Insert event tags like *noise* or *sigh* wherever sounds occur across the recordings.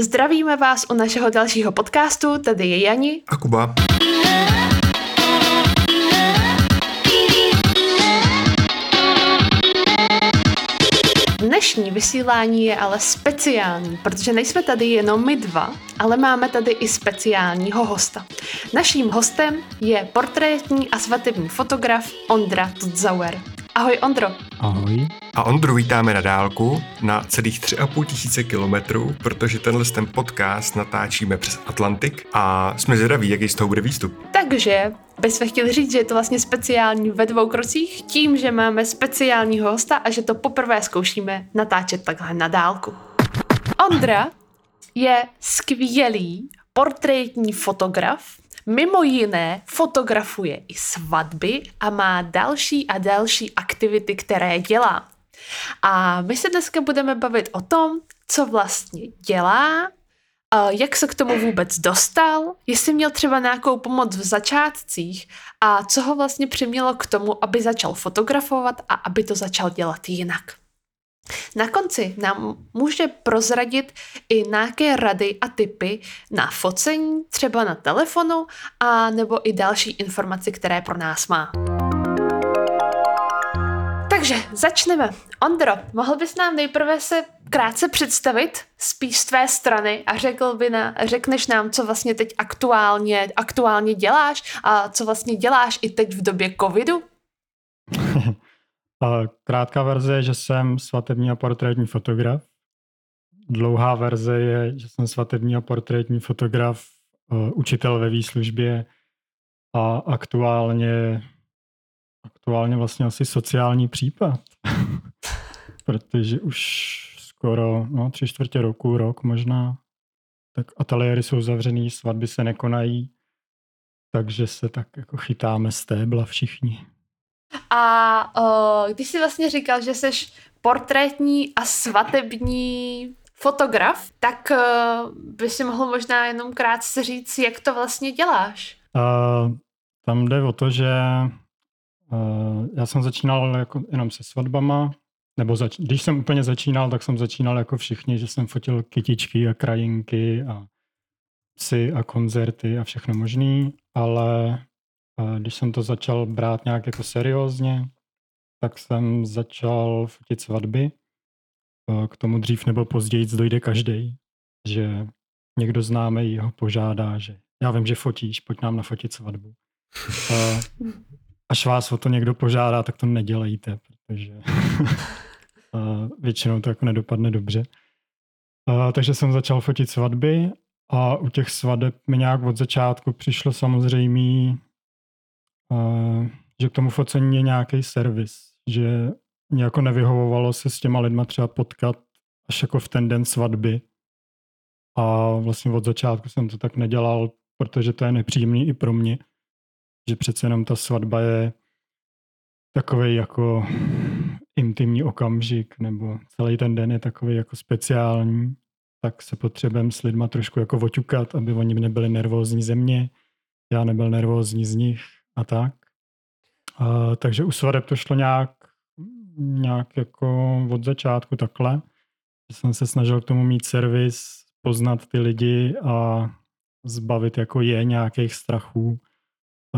Zdravíme vás u našeho dalšího podcastu, tady je Jani a Kuba. Dnešní vysílání je ale speciální, protože nejsme tady jenom my dva, ale máme tady i speciálního hosta. Naším hostem je portrétní a svatební fotograf Ondra Tutzauer. Ahoj Ondro. Ahoj. A Ondru vítáme na dálku na celých 3,5 tisíce kilometrů, protože tenhle ten podcast natáčíme přes Atlantik a jsme zvědaví, jaký z toho bude výstup. Takže bychom chtěli říct, že je to vlastně speciální ve dvou krocích, tím, že máme speciálního hosta a že to poprvé zkoušíme natáčet takhle na dálku. Ondra je skvělý portrétní fotograf, Mimo jiné fotografuje i svatby a má další a další aktivity, které dělá. A my se dneska budeme bavit o tom, co vlastně dělá, jak se k tomu vůbec dostal, jestli měl třeba nějakou pomoc v začátcích a co ho vlastně přimělo k tomu, aby začal fotografovat a aby to začal dělat jinak. Na konci nám může prozradit i nějaké rady a typy na focení, třeba na telefonu, a nebo i další informace, které pro nás má. Takže začneme. Ondro, mohl bys nám nejprve se krátce představit spíš z tvé strany a řekl by na, řekneš nám, co vlastně teď aktuálně, aktuálně děláš a co vlastně děláš i teď v době covidu? *laughs* Krátká verze je, že jsem svatební a portrétní fotograf. Dlouhá verze je, že jsem svatební a portrétní fotograf, uh, učitel ve výslužbě a aktuálně, aktuálně vlastně asi sociální případ. *laughs* Protože už skoro no, tři čtvrtě roku, rok možná, tak ateliéry jsou zavřený, svatby se nekonají, takže se tak jako chytáme stébla všichni. A uh, když jsi vlastně říkal, že jsi portrétní a svatební fotograf, tak uh, by si mohl možná jenom krátce říct, jak to vlastně děláš. Uh, tam jde o to, že uh, já jsem začínal jako jenom se svatbama, nebo zač- když jsem úplně začínal, tak jsem začínal jako všichni, že jsem fotil kytičky a krajinky a psy a koncerty a všechno možný, ale když jsem to začal brát nějak jako seriózně, tak jsem začal fotit svatby. K tomu dřív nebo později dojde každý, že někdo známý ho požádá, že já vím, že fotíš, pojď nám nafotit svatbu. Až vás o to někdo požádá, tak to nedělejte, protože *laughs* většinou to jako nedopadne dobře. Takže jsem začal fotit svatby a u těch svadeb mi nějak od začátku přišlo samozřejmě že k tomu focení je nějaký servis, že mě jako nevyhovovalo se s těma lidma třeba potkat až jako v ten den svatby. A vlastně od začátku jsem to tak nedělal, protože to je nepříjemný i pro mě, že přece jenom ta svatba je takový jako intimní okamžik, nebo celý ten den je takový jako speciální, tak se potřebujeme s lidma trošku jako oťukat, aby oni nebyli nervózní ze mě, já nebyl nervózní z nich a tak. A, takže u svadeb to šlo nějak, nějak jako od začátku takhle. Jsem se snažil k tomu mít servis, poznat ty lidi a zbavit jako je nějakých strachů,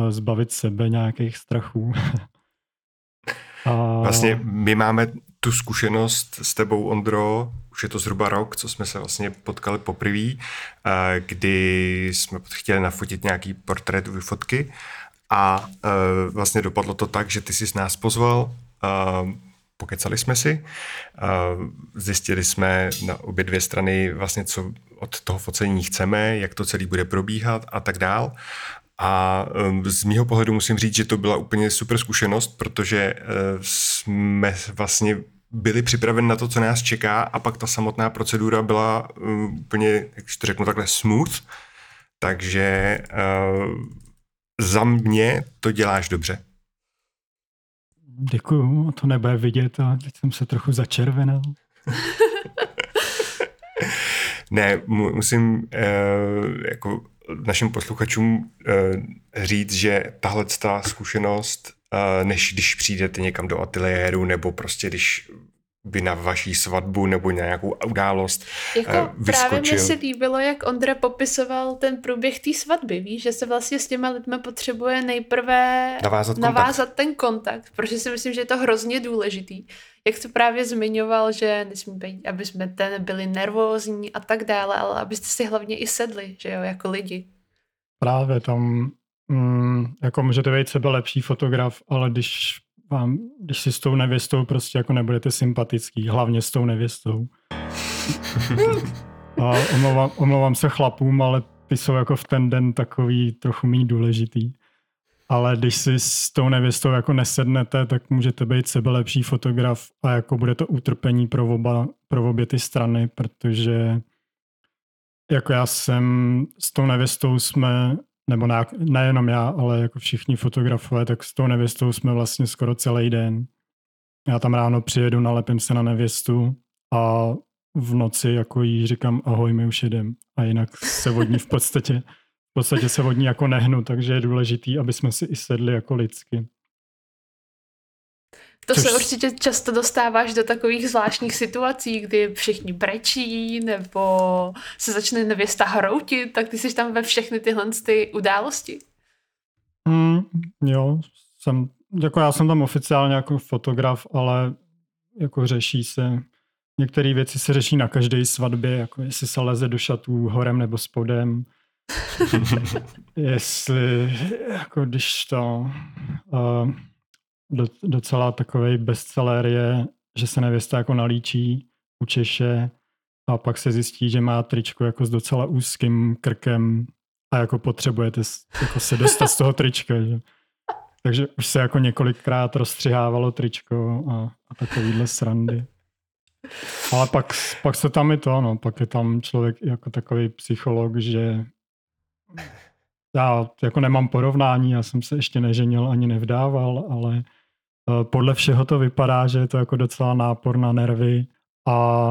zbavit sebe nějakých strachů. *laughs* a... Vlastně my máme tu zkušenost s tebou, Ondro, už je to zhruba rok, co jsme se vlastně potkali poprvé, kdy jsme chtěli nafotit nějaký portrétové fotky a uh, vlastně dopadlo to tak, že ty jsi nás pozval, uh, pokecali jsme si, uh, zjistili jsme na obě dvě strany vlastně, co od toho focení chceme, jak to celý bude probíhat a tak dál. A z mýho pohledu musím říct, že to byla úplně super zkušenost, protože jsme vlastně byli připraveni na to, co nás čeká a pak ta samotná procedura byla úplně, jak to řeknu takhle, smooth. Takže za mě to děláš dobře. Děkuju, to nebude vidět a teď jsem se trochu začervenal. *laughs* ne, musím uh, jako našim posluchačům uh, říct, že tahle ta zkušenost, uh, než když přijdete někam do ateliéru nebo prostě když by na vaší svatbu nebo nějakou událost jako uh, Právě mi se líbilo, jak Ondra popisoval ten průběh té svatby. Víš, že se vlastně s těma lidmi potřebuje nejprve navázat, navázat kontakt. ten kontakt, protože si myslím, že je to hrozně důležitý. Jak jsi právě zmiňoval, že nesmí být, aby jsme ten byli nervózní a tak dále, ale abyste si hlavně i sedli, že jo, jako lidi. Právě tam, mm, jako můžete být sebe lepší fotograf, ale když vám, když si s tou nevěstou prostě jako nebudete sympatický, hlavně s tou nevěstou. *laughs* A omlouvám, omlouvám se chlapům, ale ty jsou jako v ten den takový trochu méně důležitý. Ale když si s tou nevěstou jako nesednete, tak můžete být sebe lepší fotograf a jako bude to utrpení pro, oba, pro obě ty strany, protože jako já jsem s tou nevěstou jsme nebo ne, nejenom já, ale jako všichni fotografové, tak s tou nevěstou jsme vlastně skoro celý den. Já tam ráno přijedu, nalepím se na nevěstu a v noci jako jí říkám ahoj, my už jedem. A jinak se vodní v podstatě, v podstatě se vodní jako nehnu, takže je důležitý, aby jsme si i sedli jako lidsky. To Což... se určitě často dostáváš do takových zvláštních situací, kdy všichni brečí nebo se začne nevěsta hroutit, tak ty jsi tam ve všechny tyhle ty události. Mm, jo, jsem, jako já jsem tam oficiálně jako fotograf, ale jako řeší se, některé věci se řeší na každé svatbě, jako jestli se leze do šatů horem nebo spodem, *laughs* jestli, jako když to, uh, docela takový bestseller je, že se nevěsta jako nalíčí, učeše a pak se zjistí, že má tričko jako s docela úzkým krkem a jako potřebujete jako se dostat z toho trička. Že? Takže už se jako několikrát rozstřihávalo tričko a, a takovýhle srandy. Ale pak, pak se tam i to, no, pak je tam člověk jako takový psycholog, že já jako nemám porovnání, já jsem se ještě neženil ani nevdával, ale podle všeho to vypadá, že je to jako docela nápor na nervy a,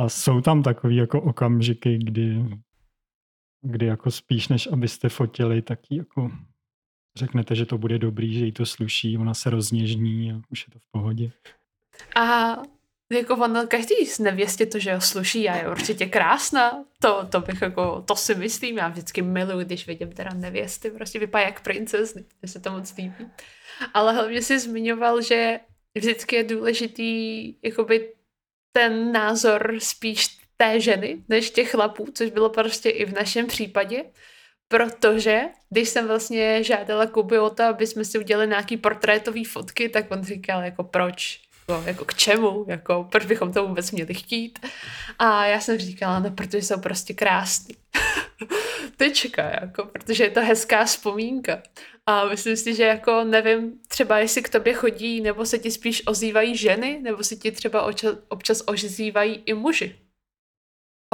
a jsou tam takový jako okamžiky, kdy, kdy jako spíš než abyste fotili, tak jako řeknete, že to bude dobrý, že jí to sluší, ona se rozněžní a už je to v pohodě. A jako on, každý z nevěstě to, že ho sluší a je určitě krásná. To, to bych jako, to si myslím, já vždycky miluji, když vidím teda nevěsty, prostě vypadá jak princezny, mně se to moc líbí. Ale hlavně si zmiňoval, že vždycky je důležitý jakoby ten názor spíš té ženy, než těch chlapů, což bylo prostě i v našem případě, protože když jsem vlastně žádala Kuby o to, aby jsme si udělali nějaký portrétový fotky, tak on říkal jako proč, jako, jako k čemu, jako proč bychom to vůbec měli chtít. A já jsem říkala, no protože jsou prostě krásný. *laughs* Tečka, jako, protože je to hezká vzpomínka. A myslím si, že jako nevím, třeba jestli k tobě chodí, nebo se ti spíš ozývají ženy, nebo se ti třeba občas, občas ozývají i muži.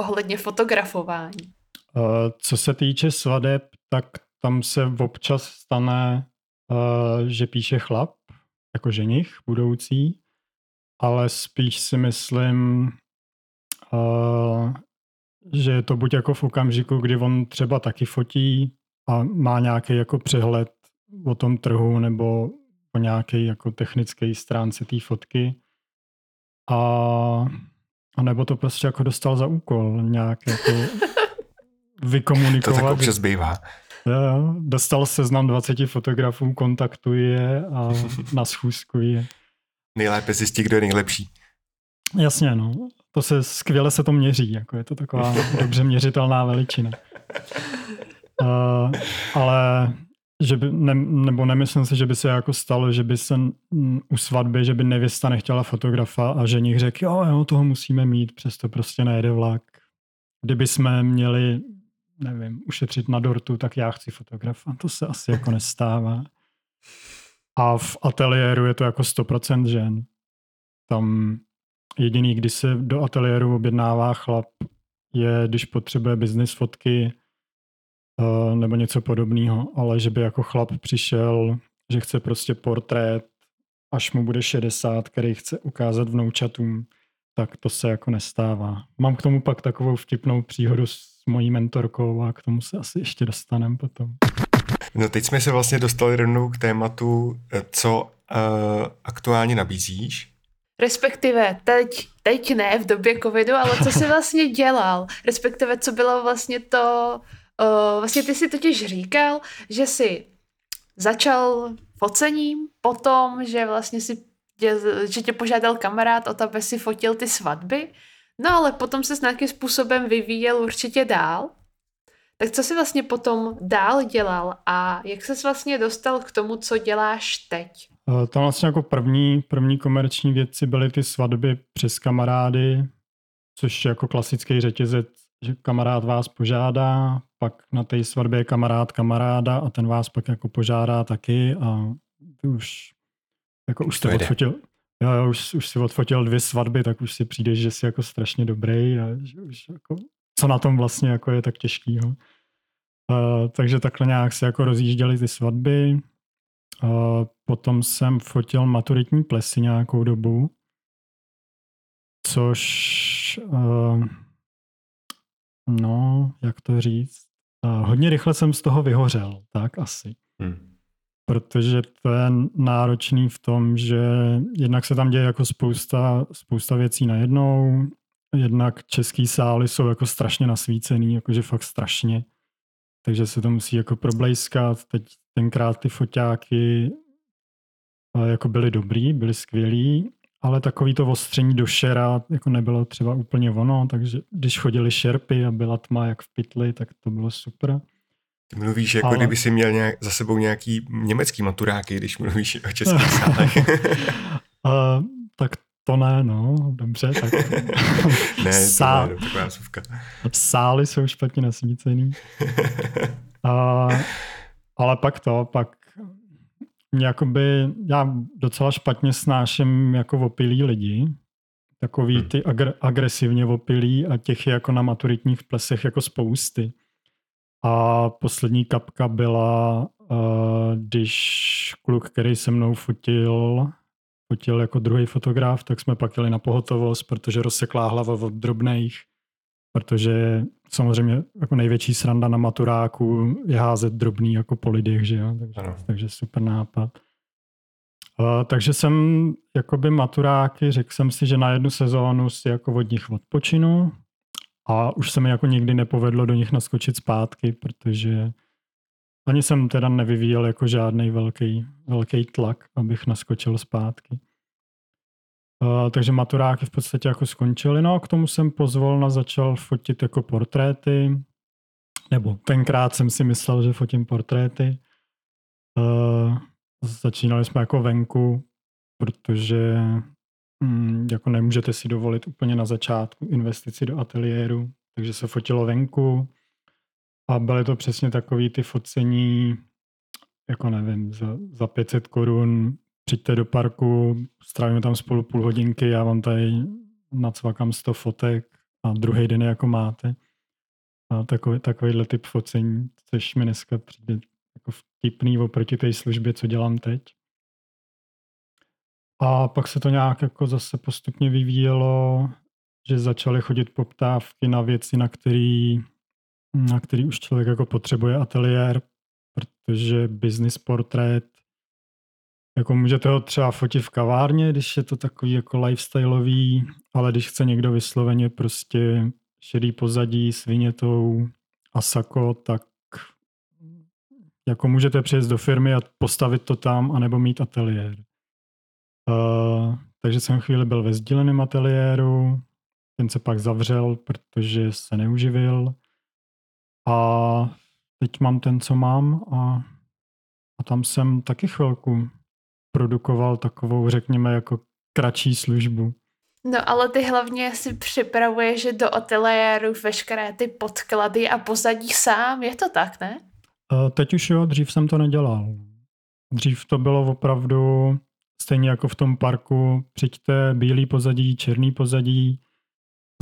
Ohledně fotografování. Uh, co se týče svadeb, tak tam se občas stane, uh, že píše chlap, jako ženich budoucí, ale spíš si myslím, uh, že je to buď jako v okamžiku, kdy on třeba taky fotí a má nějaký jako přehled o tom trhu nebo o nějaké jako technické stránce té fotky. A, a nebo to prostě jako dostal za úkol nějak jako *laughs* vykomunikovat. To tak občas bývá. Jo, dostal seznam 20 fotografů, kontaktuje a *laughs* na schůzku je. Nejlépe zjistí, kdo je nejlepší. Jasně, no. To se skvěle se to měří, jako je to taková *laughs* dobře měřitelná veličina. Uh, ale že by, ne, nebo nemyslím si, že by se jako stalo, že by se u svatby, že by nevěsta nechtěla fotografa a že nich řekl, jo, jo, toho musíme mít, přesto prostě nejede vlak. Kdyby jsme měli, nevím, ušetřit na dortu, tak já chci fotografa. To se asi jako nestává. A v ateliéru je to jako 100% žen. Tam jediný, kdy se do ateliéru objednává chlap, je, když potřebuje business fotky, Eh, nebo něco podobného, ale že by jako chlap přišel, že chce prostě portrét, až mu bude 60, který chce ukázat vnoučatům, tak to se jako nestává. Mám k tomu pak takovou vtipnou příhodu s mojí mentorkou a k tomu se asi ještě dostaneme potom. No teď jsme se vlastně dostali rovnou k tématu, eh, co uh, aktuálně nabízíš. Respektive teď, teď ne v době covidu, ale co jsi *laughs* vlastně dělal? Respektive co bylo vlastně to, uh, vlastně ty si totiž říkal, že jsi začal focením, potom, že vlastně si tě, že tě požádal kamarád o to, aby si fotil ty svatby, no ale potom se s nějakým způsobem vyvíjel určitě dál. Tak co jsi vlastně potom dál dělal a jak ses vlastně dostal k tomu, co děláš teď? Eh, tam vlastně jako první, první komerční věci byly ty svatby přes kamarády, což je jako klasický řetězec, že kamarád vás požádá, pak na té svatbě je kamarád kamaráda a ten vás pak jako požádá taky a ty už jako už jste odfotil, já už, už si odfotil dvě svatby, tak už si přijdeš, že jsi jako strašně dobrý a že už jako, co na tom vlastně jako je tak těžkýho. Uh, takže takhle nějak se jako rozjížděly ty svatby. Uh, potom jsem fotil maturitní plesy nějakou dobu, což uh, no, jak to říct, uh, hodně rychle jsem z toho vyhořel, tak asi. Hmm. Protože to je náročný v tom, že jednak se tam děje jako spousta, spousta věcí najednou, jednak český sály jsou jako strašně nasvícený, jakože fakt strašně takže se to musí jako problejskat. Teď tenkrát ty foťáky jako byly dobrý, byly skvělý, ale takový to ostření do šera jako nebylo třeba úplně ono, takže když chodili šerpy a byla tma jak v pytli, tak to bylo super. Ty mluvíš, jako ale... kdyby si měl nějak, za sebou nějaký německý maturáky, když mluvíš o českých sálech. *laughs* to ne, no, dobře. Tak... *laughs* ne, Sá... to ne, taková suvka. Sály jsou špatně nasvícený. A, ale pak to, pak jakoby, já docela špatně snáším jako opilí lidi, takový hmm. ty agr- agresivně opilí a těch je jako na maturitních plesech jako spousty. A poslední kapka byla, uh, když kluk, který se mnou fotil, fotil jako druhý fotograf, tak jsme pak jeli na pohotovost, protože rozseklá hlava od drobných, protože samozřejmě jako největší sranda na maturáku je házet drobný jako po lidech, že jo? Takže, takže super nápad. Uh, takže jsem jakoby maturáky, řekl jsem si, že na jednu sezónu si jako od nich odpočinu a už se mi jako nikdy nepovedlo do nich naskočit zpátky, protože ani jsem teda nevyvíjel jako žádný velký, velký tlak, abych naskočil zpátky. Uh, takže maturáky v podstatě jako skončily. No a k tomu jsem pozvolna začal fotit jako portréty, nebo tenkrát jsem si myslel, že fotím portréty. Uh, začínali jsme jako venku, protože um, jako nemůžete si dovolit úplně na začátku investici do ateliéru, takže se fotilo venku. A byly to přesně takový ty focení, jako nevím, za, za 500 korun přijďte do parku, strávíme tam spolu půl hodinky, já vám tady nacvakám 100 fotek a druhý den jako máte. A takový, takovýhle typ focení, což mi dneska přijde jako vtipný oproti té službě, co dělám teď. A pak se to nějak jako zase postupně vyvíjelo, že začaly chodit poptávky na věci, na který na který už člověk jako potřebuje ateliér, protože business portrét, jako můžete ho třeba fotit v kavárně, když je to takový jako lifestyleový, ale když chce někdo vysloveně prostě šedý pozadí s vinětou a sako, tak jako můžete přijet do firmy a postavit to tam, anebo mít ateliér. Uh, takže jsem chvíli byl ve sdíleném ateliéru, ten se pak zavřel, protože se neuživil. A teď mám ten, co mám a, a tam jsem taky chvilku produkoval takovou, řekněme, jako kratší službu. No ale ty hlavně si připravuješ do ateliéru veškeré ty podklady a pozadí sám, je to tak, ne? Teď už jo, dřív jsem to nedělal. Dřív to bylo opravdu stejně jako v tom parku, přijďte bílý pozadí, černý pozadí,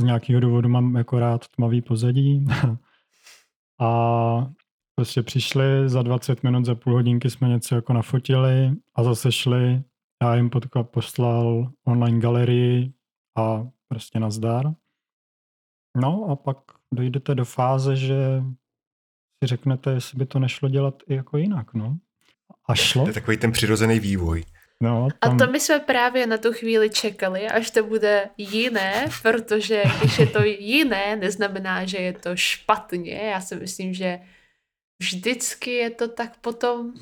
z nějakého důvodu mám jako rád tmavý pozadí, *laughs* A prostě přišli, za 20 minut, za půl hodinky jsme něco jako nafotili a zase šli. Já jim potka poslal online galerii a prostě nazdar. No a pak dojdete do fáze, že si řeknete, jestli by to nešlo dělat i jako jinak, no. A šlo. To je takový ten přirozený vývoj. No, A tam, to my jsme právě na tu chvíli čekali, až to bude jiné, protože když je to jiné, neznamená, že je to špatně. Já si myslím, že vždycky je to tak potom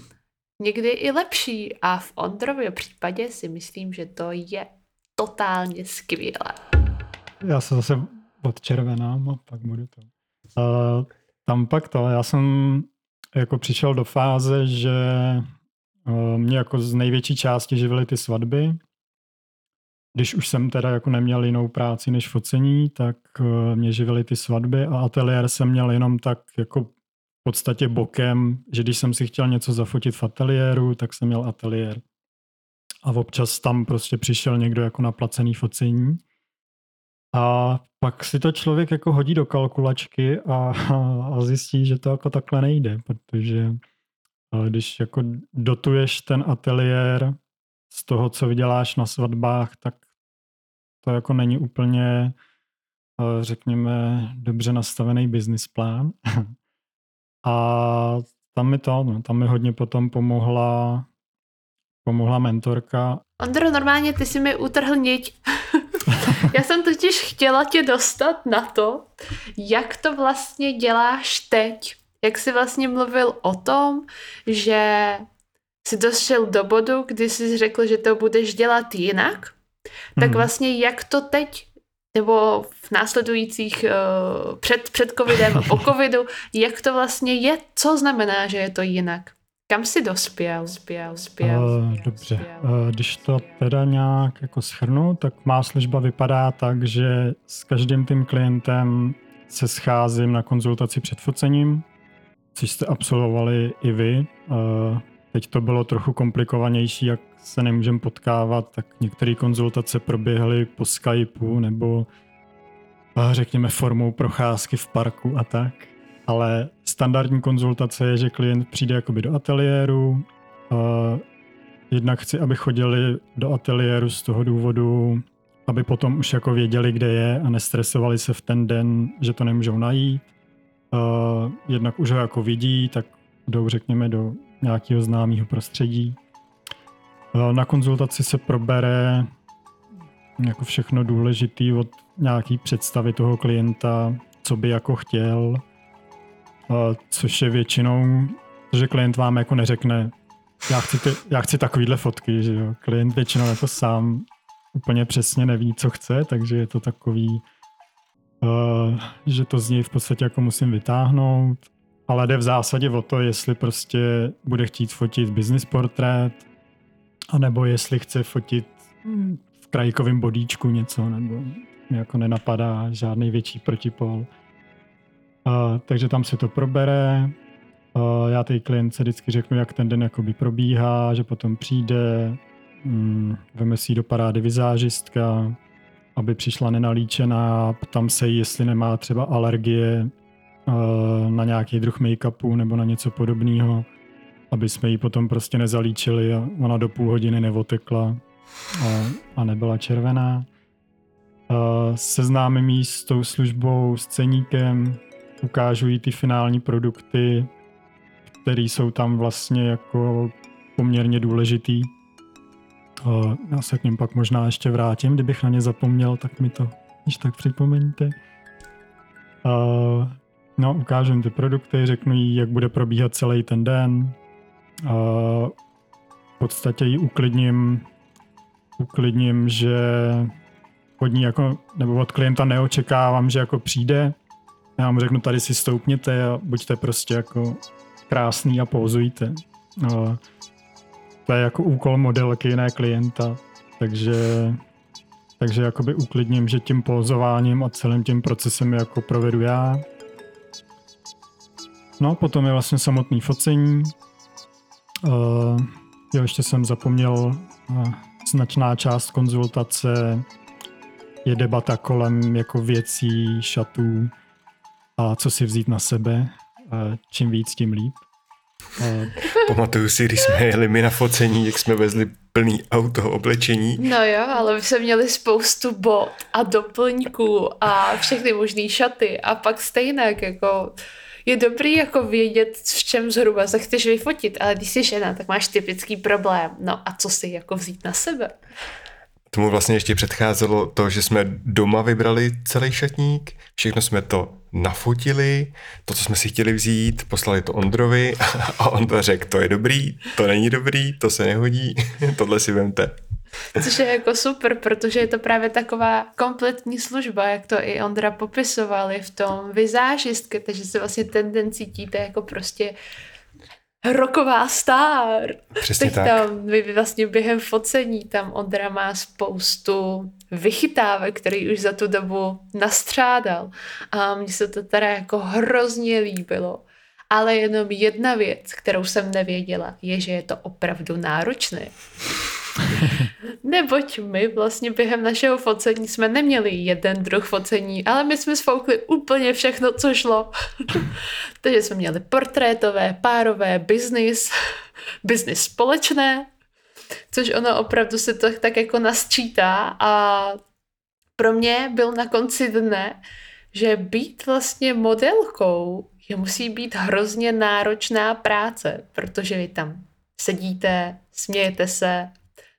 někdy i lepší. A v Ondrově případě si myslím, že to je totálně skvělé. já se zase odčervenám a pak budu to. Uh, tam pak to, já jsem jako přišel do fáze, že mě jako z největší části živily ty svatby. Když už jsem teda jako neměl jinou práci než focení, tak uh, mě živily ty svatby a ateliér jsem měl jenom tak jako v podstatě bokem, že když jsem si chtěl něco zafotit v ateliéru, tak jsem měl ateliér. A občas tam prostě přišel někdo jako na placený focení. A pak si to člověk jako hodí do kalkulačky a, *laughs* a zjistí, že to jako takhle nejde, protože eh, když jako dotuješ ten ateliér z toho, co vyděláš na svatbách, tak to jako není úplně, eh, řekněme, dobře nastavený business plán. *laughs* A tam mi to, no, tam mi hodně potom pomohla, pomohla mentorka. Ondro, normálně ty si mi utrhl niť. *laughs* Já jsem totiž chtěla tě dostat na to, jak to vlastně děláš teď. Jak jsi vlastně mluvil o tom, že jsi došel do bodu, kdy jsi řekl, že to budeš dělat jinak, tak Mhm. vlastně jak to teď, nebo v následujících uh, před, před covidem *laughs* po covidu, jak to vlastně je, co znamená, že je to jinak? Kam jsi dospěl, spěl, spěl, Uh, dobře, uh, když to teda nějak jako schrnu, tak má služba vypadá tak, že s každým tím klientem se scházím na konzultaci před focením, což jste absolvovali i vy. Uh, teď to bylo trochu komplikovanější, jak se nemůžeme potkávat, tak některé konzultace proběhly po Skypeu nebo uh, řekněme formou procházky v parku a tak. Ale standardní konzultace je, že klient přijde jakoby do ateliéru, uh, jednak chci, aby chodili do ateliéru z toho důvodu, aby potom už jako věděli, kde je a nestresovali se v ten den, že to nemůžou najít. Uh, jednak už ho jako vidí, tak jdou řekněme do nějakého známého prostředí. Uh, na konzultaci se probere jako všechno důležitý od nějaký představy toho klienta, co by jako chtěl, uh, což je většinou, že klient vám jako neřekne, já chci, ty, já chci takovýhle fotky, že jo. Klient většinou jako sám úplně přesně neví, co chce, takže je to takový, uh, že to z něj v podstatě jako musím vytáhnout, ale jde v zásadě o to, jestli prostě bude chtít fotit business portrét, anebo jestli chce fotit hm, v krajkovém bodíčku něco, nebo mě jako nenapadá žádný větší protipol. Uh, takže tam se to probere, Uh, já té klientce vždycky řeknu, jak ten den jakoby probíhá, že potom přijde, mm, veme si do parády vizážistka, aby přišla nenalíčená, ptám se jí, jestli nemá třeba alergie uh, na nějaký druh make-upu nebo na něco podobného, aby jsme ji potom prostě nezalíčili a ona do půl hodiny neotekla a, a nebyla červená. Uh, seznámím jí s tou službou, s ceníkem, ukážu jí ty finální produkty, které jsou tam vlastně jako poměrně důležitý. Uh, já se k ním pak možná ještě vrátím, kdybych na ně zapomněl, tak mi to když tak připomeňte. Uh, no, ukážu jim ty produkty, řeknu jí, jak bude probíhat celý ten den. Uh, v podstatě ji uklidním, uklidním, že od ní jako, nebo od klienta neočekávám, že jako přijde. Já mu řeknu, tady si stoupněte a buďte prostě jako krásný a pouzujte. No, to je jako úkol modelky, ne klienta. Takže, takže jakoby uklidním, že tím pózováním a celým tím procesem jako provedu já. No, potom je vlastně samotný focení. Uh, jo, ještě jsem zapomněl, uh, značná část konzultace je debata kolem jako věcí, šatů a co si vzít na sebe. Uh, čím víc, tím líp. Uh, Pamatuju si, když jsme jeli my na focení, jak jsme vezli plný auto oblečení. No jo, ale vy jsme měli spoustu bot a doplňků a všechny možné šaty a pak stejně jako je dobrý jako vědět, v čem zhruba se chceš vyfotit, ale když jsi žena, tak máš typický problém. No a co si jako vzít na sebe? Tomu vlastně ještě předcházelo to, že jsme doma vybrali celý šatník, všechno jsme to nafotili, to, co jsme si chtěli vzít, poslali to Ondrovi *laughs* a on to řekl, to je dobrý, to není dobrý, to se nehodí, *laughs* tohle si vemte. Což je jako super, protože je to právě taková kompletní služba, jak to i Ondra popisoval, je v tom vizážistky, takže se vlastně ten cítíte jako prostě roková star. Přesně Teď tak. tam vy vlastně během focení tam Ondra má spoustu vychytávek, který už za tu dobu nastřádal. A mně se to teda jako hrozně líbilo. Ale jenom jedna věc, kterou jsem nevěděla, je, že je to opravdu náročné. *laughs* Neboť my vlastně během našeho focení jsme neměli jeden druh focení, ale my jsme sfoukli úplně všechno, co šlo. *laughs* Takže jsme měli portrétové, párové, business, *laughs* business společné, což ono opravdu se to tak jako nasčítá a pro mě byl na konci dne, že být vlastně modelkou je musí být hrozně náročná práce, protože vy tam sedíte, smějete se,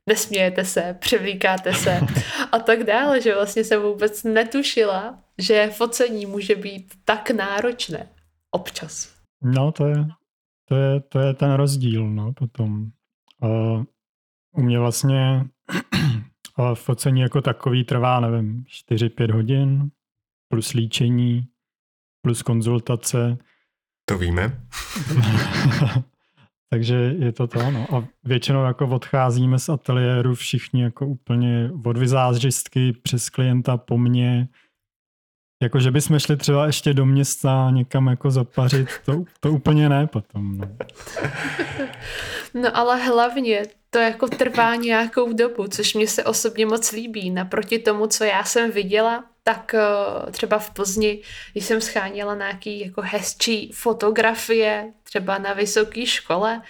nesmějete se, převlíkáte se a tak dále, že vlastně jsem vůbec netušila, že focení může být tak náročné občas. No, to je, to je, to je ten rozdíl, no, potom. Uh, u mě vlastně *clears throat* uh, focení jako takový trvá, nevím, 4-5 hodin, plus líčení, plus konzultace. To víme. *laughs* *laughs* Takže je to to, no. A většinou jako odcházíme z ateliéru všichni jako úplně od vizážistky přes klienta po mně. Jako, že bychom šli třeba ještě do města někam jako zapařit, to, to úplně ne potom. No. *laughs* no ale hlavně to jako trvá nějakou dobu, což mě se osobně moc líbí. Naproti tomu, co já jsem viděla, tak třeba v Plzni, když jsem scháněla nějaký jako hezčí fotografie, třeba na vysoké škole,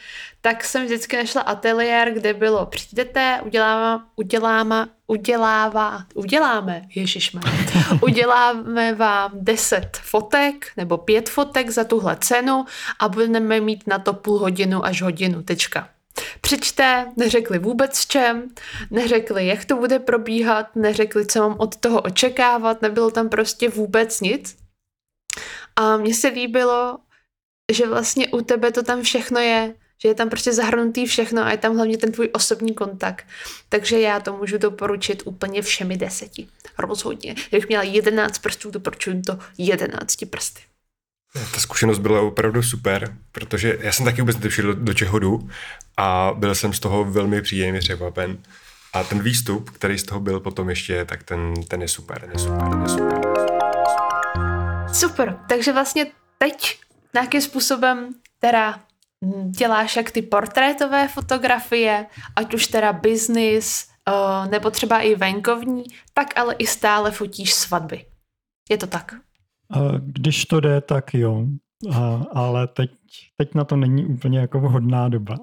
tak jsem vždycky našla ateliér, kde bylo přijdete, uděláme, uděláme, udělává, uděláme, ježišme, *laughs* uděláme vám 10 fotek nebo pět fotek za tuhle cenu a budeme mít na to půl hodinu až hodinu, tečka. Přečte, neřekli vůbec v čem, neřekli, jak to bude probíhat, neřekli, co mám od toho očekávat, nebylo tam prostě vůbec nic. A mně se líbilo, že vlastně u tebe to tam všechno je, že je tam prostě zahrnutý všechno a je tam hlavně ten tvůj osobní kontakt. Takže já to můžu doporučit úplně všemi deseti. Rozhodně. Kdybych měla jedenáct prstů, doporučuji to jedenácti prsty. Ta zkušenost byla opravdu super, protože já jsem taky vůbec netušil, do, do čeho jdu a byl jsem z toho velmi příjemně překvapen. A ten výstup, který z toho byl potom ještě, tak ten, ten je super, ten je super, ten je super. Super, takže vlastně teď nějakým způsobem teda děláš jak ty portrétové fotografie, ať už teda business, uh, nebo třeba i venkovní, tak ale i stále fotíš svatby. Je to tak? Když to jde, tak jo. Ale teď, teď na to není úplně jako vhodná doba.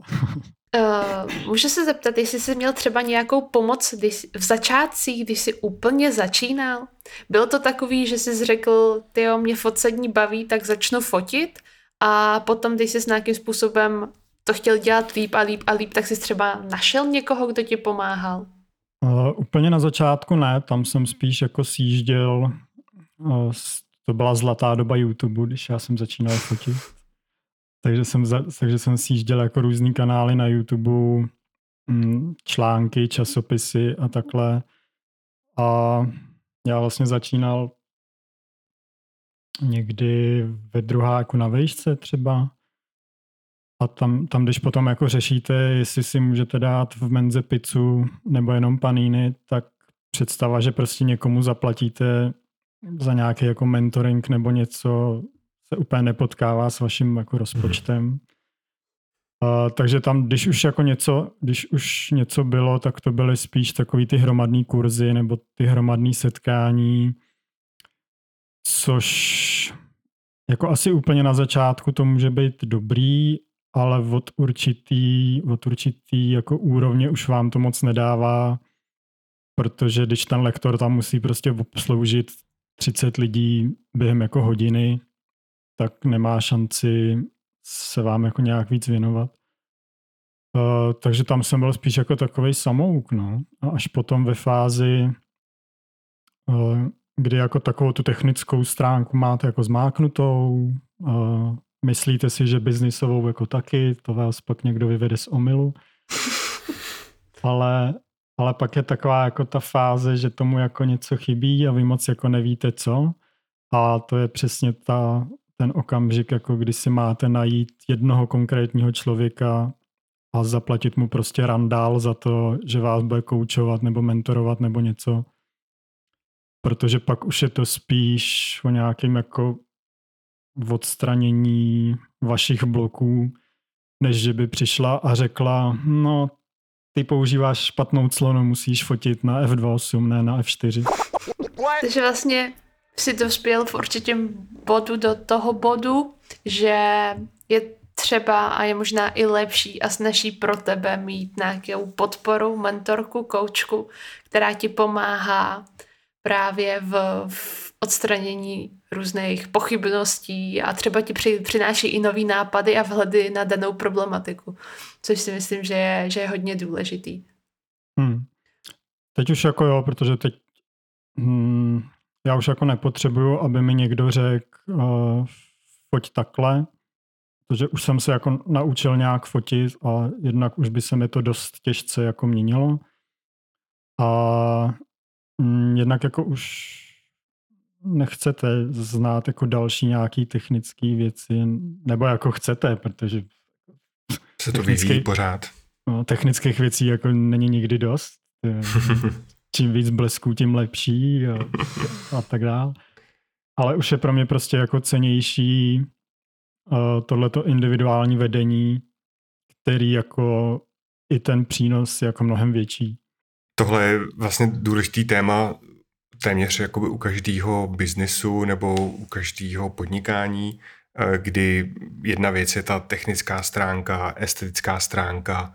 Uh, *laughs* můžu se zeptat, jestli jsi měl třeba nějakou pomoc když, v začátcích, když jsi úplně začínal? Bylo to takový, že jsi řekl, ty jo, mě focení baví, tak začnu fotit? A potom, když jsi s nějakým způsobem to chtěl dělat líp a líp a líp, tak jsi třeba našel někoho, kdo ti pomáhal? Uh, úplně na začátku ne, tam jsem spíš jako sjížděl, uh, to byla zlatá doba YouTube, když já jsem začínal fotit. Takže jsem, za, takže jsem sjížděl jako různý kanály na YouTube, mm, články, časopisy a takhle. A já vlastně začínal někdy ve druháku na vejšce třeba. A tam, tam, když potom jako řešíte, jestli si můžete dát v menze pizzu nebo jenom paníny, tak představa, že prostě někomu zaplatíte za nějaký jako mentoring nebo něco, se úplně nepotkává s vaším jako rozpočtem. Uh, takže tam, když už jako něco, když už něco bylo, tak to byly spíš takový ty hromadné kurzy nebo ty hromadné setkání, což jako asi úplně na začátku to může být dobrý, ale od určitý, od určitý jako úrovně už vám to moc nedává, protože když ten lektor tam musí prostě obsloužit 30 lidí během jako hodiny, tak nemá šanci se vám jako nějak víc věnovat. Uh, takže tam jsem byl spíš jako takový samouk, no. A až potom ve fázi, uh, kdy jako takovou tu technickou stránku máte jako zmáknutou, uh, myslíte si, že biznisovou jako taky, to vás pak někdo vyvede z omylu. *laughs* Ale, ale pak je taková jako ta fáze, že tomu jako něco chybí a vy moc jako nevíte co. A to je přesně ta, ten okamžik, jako kdy si máte najít jednoho konkrétního člověka a zaplatit mu prostě randál za to, že vás bude koučovat nebo mentorovat nebo něco. Protože pak už je to spíš o nějakém jako odstranění vašich bloků, než že by přišla a řekla, no ty používáš špatnou clonu, musíš fotit na F2.8, ne na F4. Takže vlastně si dospěl v určitém bodu do toho bodu, že je třeba a je možná i lepší a snaží pro tebe mít nějakou podporu, mentorku, koučku, která ti pomáhá právě v, v odstranění různých pochybností a třeba ti při, přináší i nový nápady a vhledy na danou problematiku, což si myslím, že je, že je hodně důležitý. Hmm. Teď už jako jo, protože teď hmm, já už jako nepotřebuju, aby mi někdo řekl uh, foť takhle, protože už jsem se jako naučil nějak fotit a jednak už by se mi to dost těžce jako měnilo. A mm, jednak jako už nechcete znát jako další nějaký technické věci, nebo jako chcete, protože se to vyvíjí pořád. No, technických věcí jako není nikdy dost. *laughs* Čím víc blesků, tím lepší a, a tak dále. Ale už je pro mě prostě jako cenější uh, tohleto individuální vedení, který jako i ten přínos je jako mnohem větší. Tohle je vlastně důležitý téma téměř jakoby u každého biznesu nebo u každého podnikání, kdy jedna věc je ta technická stránka, estetická stránka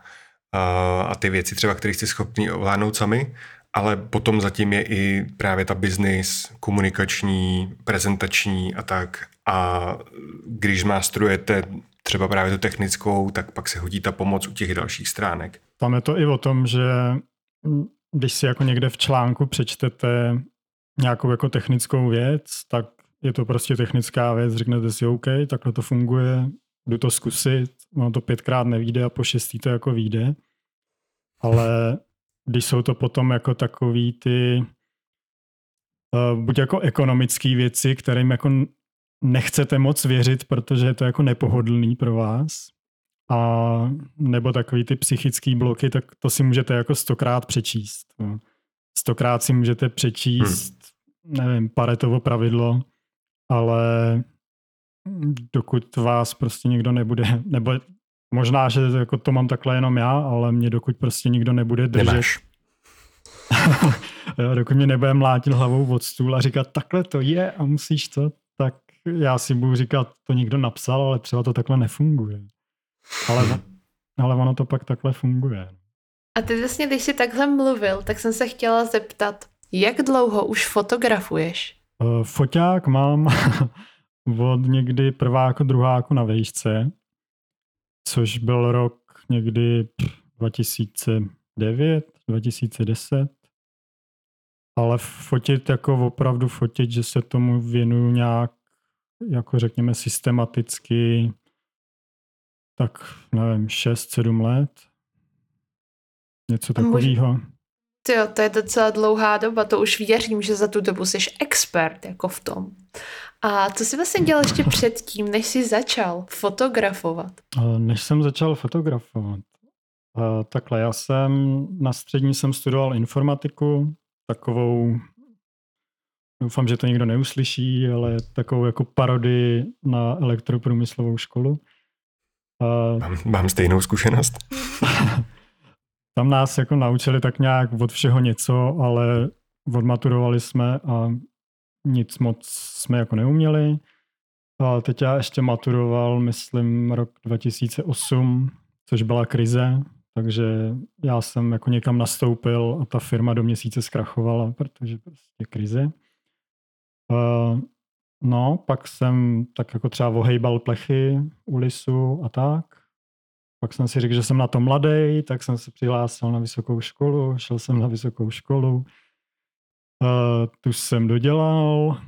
eh, a ty věci třeba, které jste schopni ovládnout sami, ale potom zatím je i právě ta business, komunikační, prezentační a tak. A když mástrujete třeba právě tu technickou, tak pak se hodí ta pomoc u těch dalších stránek. Tam je to i o tom, že když si jako někde v článku přečtete nějakou jako technickou věc, tak je to prostě technická věc, řeknete si OK, takhle to funguje, jdu to zkusit, ono to pětkrát nevíde a po šestý to jako vyjde. Ale když jsou to potom jako takový ty uh, buď jako ekonomické věci, kterým jako nechcete moc věřit, protože je to jako nepohodlný pro vás, a nebo takový ty psychické bloky, tak to si můžete jako stokrát přečíst. No. Stokrát si můžete přečíst, hmm. nevím, paretovo pravidlo, ale dokud vás prostě někdo nebude, nebo možná, že jako to mám takhle jenom já, ale mě dokud prostě nikdo nebude držet. *laughs* jo, dokud mě nebude mlátit hlavou od stůl a říkat, takhle to je a musíš to, tak já si budu říkat, to někdo napsal, ale třeba to takhle nefunguje. Ale, ale ono to pak takhle funguje. A ty vlastně, když jsi takhle mluvil, tak jsem se chtěla zeptat, jak dlouho už fotografuješ? Uh, foťák mám *laughs* od někdy prváku, druháku na vejšce, což byl rok někdy 2009, 2010. Ale fotit jako opravdu fotit, že se tomu věnuju nějak, jako řekněme, systematicky, tak nevím, 6-7 let. Něco takového. Jo, to je docela dlouhá doba, to už věřím, že za tu dobu jsi expert jako v tom. A co jsi vlastně dělal ještě předtím, než jsi začal fotografovat? Než jsem začal fotografovat. Takhle, já jsem na střední jsem studoval informatiku, takovou, doufám, že to nikdo neuslyší, ale takovou jako parodii na elektroprůmyslovou školu. Mám, mám stejnou zkušenost. *laughs* tam nás jako naučili tak nějak od všeho něco, ale odmaturovali jsme a nic moc jsme jako neuměli. A teď já ještě maturoval, myslím, rok 2008, což byla krize, takže já jsem jako někam nastoupil a ta firma do měsíce zkrachovala, protože prostě krize. A no, pak jsem tak jako třeba ohejbal plechy u lisu a tak. Pak jsem si řekl, že jsem na to mladý, tak jsem se přihlásil na vysokou školu, šel jsem na vysokou školu. Uh, tu jsem dodělal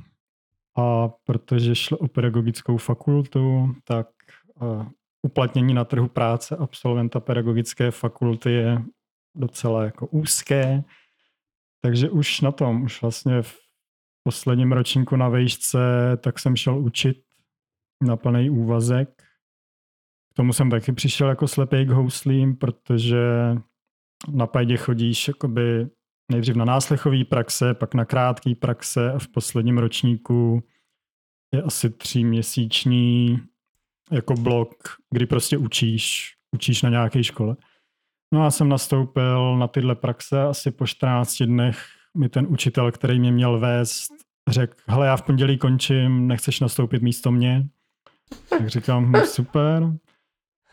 a protože šlo o pedagogickou fakultu, tak uh, uplatnění na trhu práce absolventa pedagogické fakulty je docela jako úzké. Takže už na tom, už vlastně v posledním ročníku na vejšce, tak jsem šel učit na plný úvazek. K tomu jsem taky přišel jako slepý k houslím, protože na pajdě chodíš jakoby nejdřív na náslechový praxe, pak na krátký praxe a v posledním ročníku je asi tříměsíční jako blok, kdy prostě učíš, učíš na nějaké škole. No a jsem nastoupil na tyhle praxe asi po 14 dnech mi ten učitel, který mě měl vést, řekl, hele, já v pondělí končím, nechceš nastoupit místo mě? Tak říkám, no super.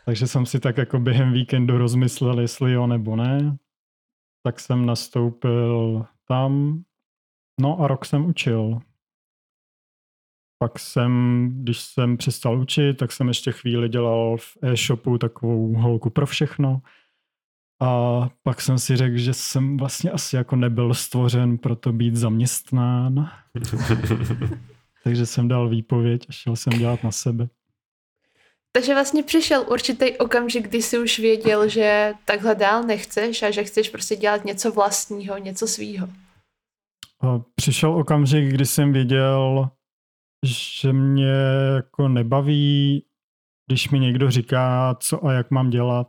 Takže jsem si tak jako během víkendu rozmyslel, jestli jo nebo ne. Tak jsem nastoupil tam, no a rok jsem učil. Pak jsem, když jsem přestal učit, tak jsem ještě chvíli dělal v e-shopu takovou holku pro všechno. A pak jsem si řekl, že jsem vlastně asi jako nebyl stvořen pro to být zaměstnán. *laughs* Takže jsem dal výpověď a šel jsem dělat na sebe. Takže vlastně přišel určitý okamžik, kdy jsi už věděl, že takhle dál nechceš a že chceš prostě dělat něco vlastního, něco svýho. Přišel okamžik, kdy jsem věděl, že mě jako nebaví, když mi někdo říká, co a jak mám dělat,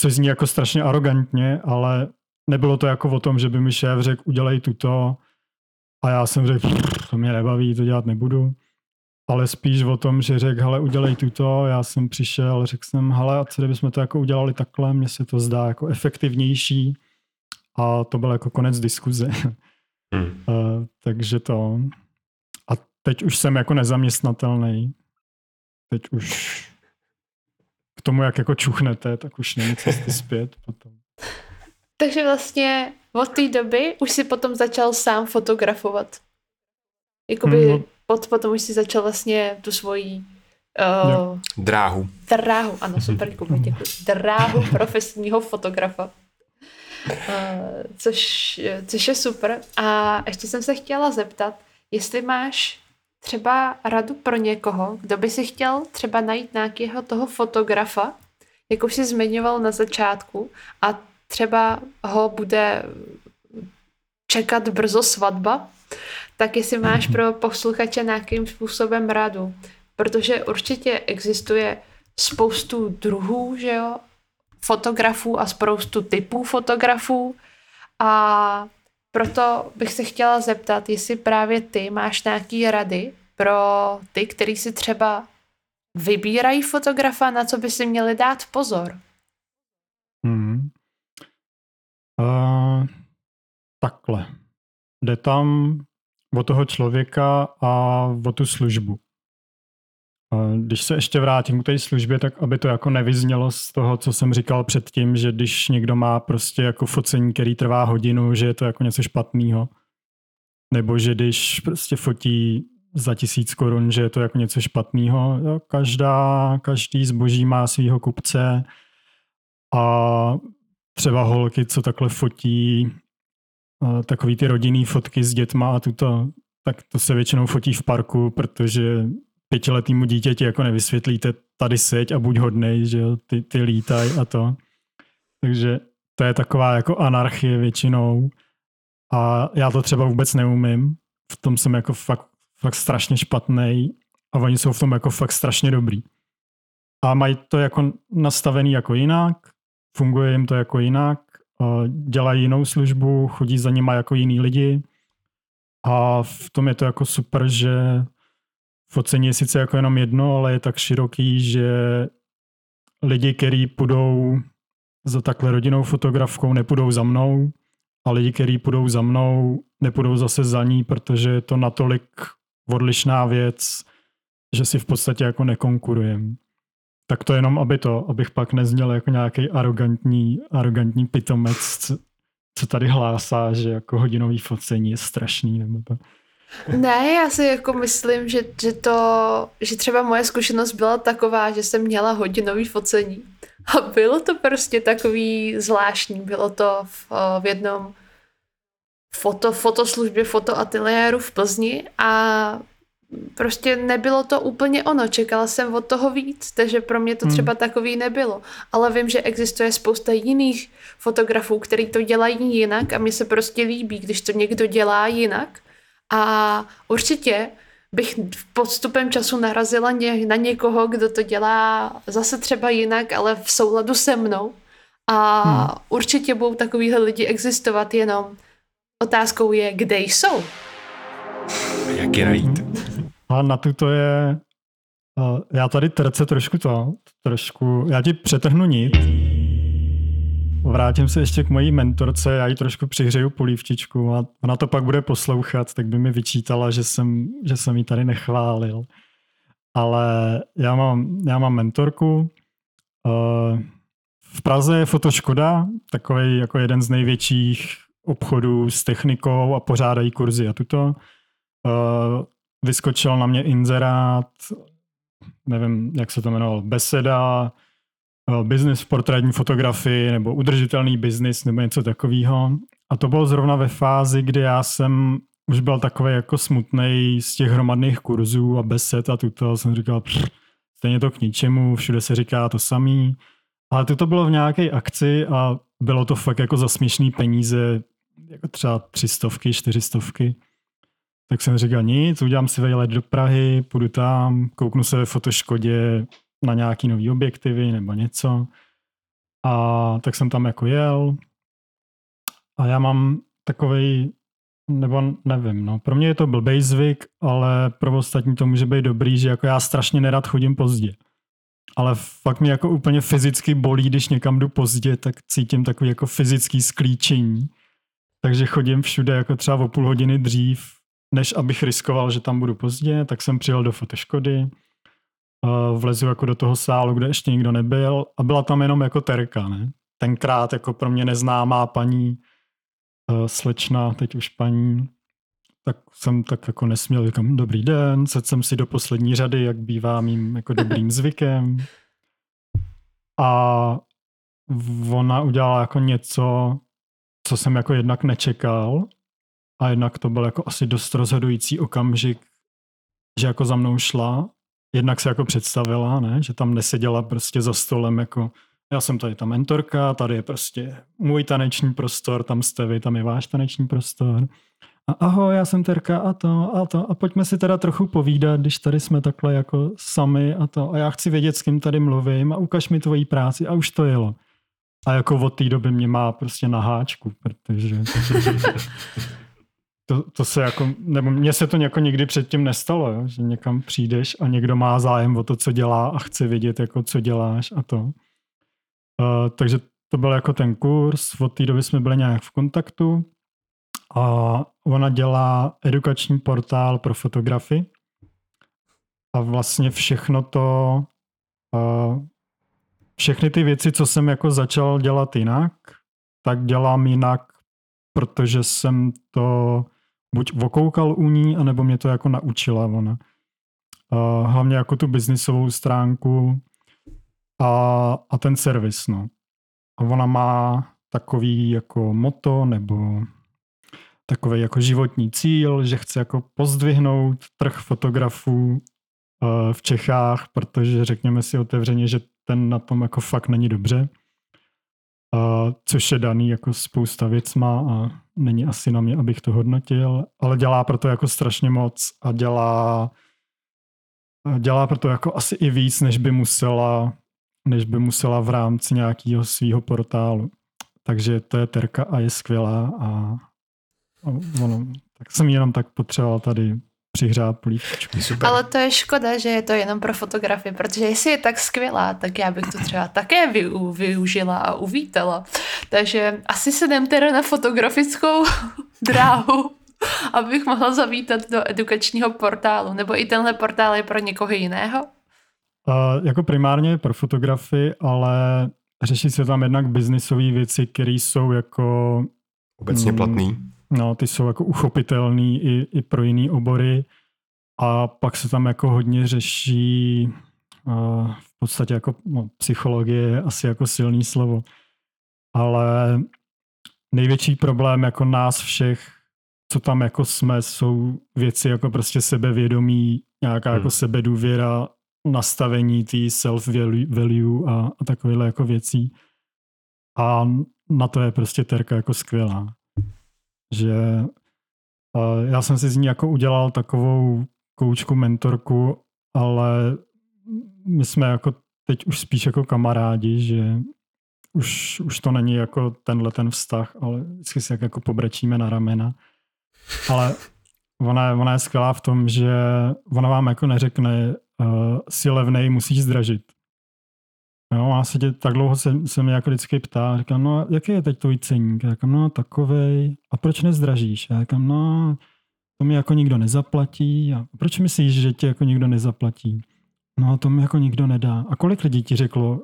což zní jako strašně arrogantně, ale nebylo to jako o tom, že by mi šéf řekl, udělej tuto a já jsem řekl, to mě nebaví, to dělat nebudu. Ale spíš o tom, že řekl, hele, udělej tuto, já jsem přišel, řekl jsem, hele, a co kdybychom to jako udělali takhle, mně se to zdá jako efektivnější a to byl jako konec diskuze. *laughs* Hmm. uh, takže to. A teď už jsem jako nezaměstnatelný. Teď už k tomu, jak jako čuchnete, tak už není cesty zpět potom. *laughs* Takže vlastně od té doby už si potom začal sám fotografovat. Jakoby hmm, pod, potom už si začal vlastně tu svoji uh, dráhu. Dráhu, ano, super, Kuba, děkuji. Dráhu *laughs* profesního fotografa. Uh, což, což je super. A ještě jsem se chtěla zeptat, jestli máš třeba radu pro někoho, kdo by si chtěl třeba najít nějakého toho fotografa, jak už jsi zmiňoval na začátku, a třeba ho bude čekat brzo svatba, tak jestli máš pro posluchače nějakým způsobem radu. Protože určitě existuje spoustu druhů, že jo, fotografů a spoustu typů fotografů a proto bych se chtěla zeptat, jestli právě ty máš nějaké rady pro ty, kteří si třeba vybírají fotografa, na co by si měli dát pozor. Hmm. Uh, takhle. Jde tam o toho člověka a o tu službu. Když se ještě vrátím k té službě, tak aby to jako nevyznělo z toho, co jsem říkal předtím, že když někdo má prostě jako focení, který trvá hodinu, že je to jako něco špatného. Nebo že když prostě fotí za tisíc korun, že je to jako něco špatného. Každá, každý zboží má svého kupce a třeba holky, co takhle fotí takový ty rodinný fotky s dětma a tuto, tak to se většinou fotí v parku, protože pětiletýmu dítěti jako nevysvětlíte tady seď a buď hodnej, že jo, ty, ty lítaj a to. Takže to je taková jako anarchie většinou a já to třeba vůbec neumím. V tom jsem jako fakt, fakt strašně špatný a oni jsou v tom jako fakt strašně dobrý. A mají to jako nastavený jako jinak, funguje jim to jako jinak, dělají jinou službu, chodí za nima jako jiní lidi a v tom je to jako super, že focení je sice jako jenom jedno, ale je tak široký, že lidi, kteří půjdou za takhle rodinou fotografkou, nepůjdou za mnou a lidi, kteří půjdou za mnou, nepůjdou zase za ní, protože je to natolik odlišná věc, že si v podstatě jako nekonkurujeme. Tak to jenom, aby to, abych pak nezněl jako nějaký arrogantní, arrogantní pitomec, co, co tady hlásá, že jako hodinový focení je strašný. Nebo to. Ne, já si jako myslím, že, že to, že třeba moje zkušenost byla taková, že jsem měla hodinový focení. A bylo to prostě takový zvláštní. Bylo to v, v jednom foto, fotoslužbě, fotoateliéru v Plzni a prostě nebylo to úplně ono, čekala jsem od toho víc, takže pro mě to hmm. třeba takový nebylo. Ale vím, že existuje spousta jiných fotografů, který to dělají jinak a mně se prostě líbí, když to někdo dělá jinak. A určitě bych podstupem času narazila ně, na někoho, kdo to dělá zase třeba jinak, ale v souladu se mnou. A hmm. určitě budou takovýhle lidi existovat, jenom otázkou je, kde jsou. Jak je najít? A na to je, já tady trce trošku to, trošku, já ti přetrhnu nit, vrátím se ještě k mojí mentorce, já ji trošku přihřeju polívčičku a ona to pak bude poslouchat, tak by mi vyčítala, že jsem, že jsem ji tady nechválil. Ale já mám, já mám mentorku, v Praze je Fotoškoda, takový jako jeden z největších obchodů s technikou a pořádají kurzy a tuto vyskočil na mě inzerát, nevím, jak se to jmenovalo, beseda, eh, business v portrétní fotografii nebo udržitelný biznis nebo něco takového. A to bylo zrovna ve fázi, kdy já jsem už byl takový jako smutný z těch hromadných kurzů a besed a tuto jsem říkal, stejně to k ničemu, všude se říká to samý. Ale to bylo v nějaké akci a bylo to fakt jako za směšný peníze, jako třeba třistovky, čtyřistovky. Tak jsem říkal nic, udělám si vejlet do Prahy, půjdu tam, kouknu se ve fotoškodě na nějaký nový objektivy nebo něco. A tak jsem tam jako jel. A já mám takový nebo nevím, no. Pro mě je to blbej zvyk, ale pro ostatní to může být dobrý, že jako já strašně nerad chodím pozdě. Ale fakt mě jako úplně fyzicky bolí, když někam jdu pozdě, tak cítím takový jako fyzický sklíčení. Takže chodím všude jako třeba o půl hodiny dřív, než abych riskoval, že tam budu pozdě, tak jsem přijel do fotoškody, vlezu jako do toho sálu, kde ještě nikdo nebyl a byla tam jenom jako terka, ne? Tenkrát jako pro mě neznámá paní slečna, teď už paní, tak jsem tak jako nesměl, říkám, dobrý den, sedl jsem si do poslední řady, jak bývá mým jako dobrým *laughs* zvykem. A ona udělala jako něco, co jsem jako jednak nečekal a jednak to byl jako asi dost rozhodující okamžik, že jako za mnou šla, jednak se jako představila, ne? že tam neseděla prostě za stolem jako já jsem tady ta mentorka, tady je prostě můj taneční prostor, tam jste vy, tam je váš taneční prostor. A ahoj, já jsem Terka a to a to a pojďme si teda trochu povídat, když tady jsme takhle jako sami a to a já chci vědět, s kým tady mluvím a ukaž mi tvoji práci a už to jelo. A jako od té doby mě má prostě na háčku, protože *laughs* *laughs* to, to se jako, nebo mně se to jako nikdy předtím nestalo, jo? že někam přijdeš a někdo má zájem o to, co dělá a chce vidět, jako co děláš a to. Uh, takže to byl jako ten kurz, od té doby jsme byli nějak v kontaktu a ona dělá edukační portál pro fotografy a vlastně všechno to, uh, všechny ty věci, co jsem jako začal dělat jinak, tak dělám jinak, protože jsem to buď vokoukal u ní, anebo mě to jako naučila ona. Uh, hlavně jako tu biznisovou stránku a, a ten servis, no. A ona má takový jako moto nebo takový jako životní cíl, že chce jako pozdvihnout trh fotografů uh, v Čechách, protože řekněme si otevřeně, že ten na tom jako fakt není dobře. Uh, což je daný jako spousta věcma a není asi na mě, abych to hodnotil, ale dělá proto jako strašně moc a dělá dělá proto jako asi i víc, než by musela, než by musela v rámci nějakého svého portálu. Takže to je Terka a je skvělá a, a ono, tak jsem jenom tak potřeboval tady přihřát polívčičku. Ale to je škoda, že je to jenom pro fotografii, protože jestli je tak skvělá, tak já bych to třeba také využila a uvítala. Takže asi se jdem teda na fotografickou *laughs* dráhu, abych mohla zavítat do edukačního portálu. Nebo i tenhle portál je pro někoho jiného? Uh, jako primárně pro fotografii, ale řeší se tam jednak biznisové věci, které jsou jako... Obecně platný. No, ty jsou jako uchopitelný i, i pro jiný obory. A pak se tam jako hodně řeší uh, v podstatě jako no, psychologie je asi jako silný slovo. Ale největší problém jako nás všech, co tam jako jsme, jsou věci jako prostě sebevědomí, nějaká jako hmm. jako sebedůvěra, nastavení té self-value a, a takovéhle jako věcí. A na to je prostě Terka jako skvělá. Že já jsem si z ní jako udělal takovou koučku, mentorku, ale my jsme jako teď už spíš jako kamarádi, že už, už to není jako tenhle ten vztah, ale vždycky si jako pobrečíme na ramena. Ale ona ona je skvělá v tom, že ona vám jako neřekne, uh, si levnej, musíš zdražit. Jo, a se tě, tak dlouho se, se mě jako vždycky ptá, říkám, no jaký je teď tvůj ceník? Já říkám, no takovej. A proč nezdražíš? Já říkám, no to mi jako nikdo nezaplatí. A proč myslíš, že ti jako nikdo nezaplatí? No to mi jako nikdo nedá. A kolik lidí ti řeklo,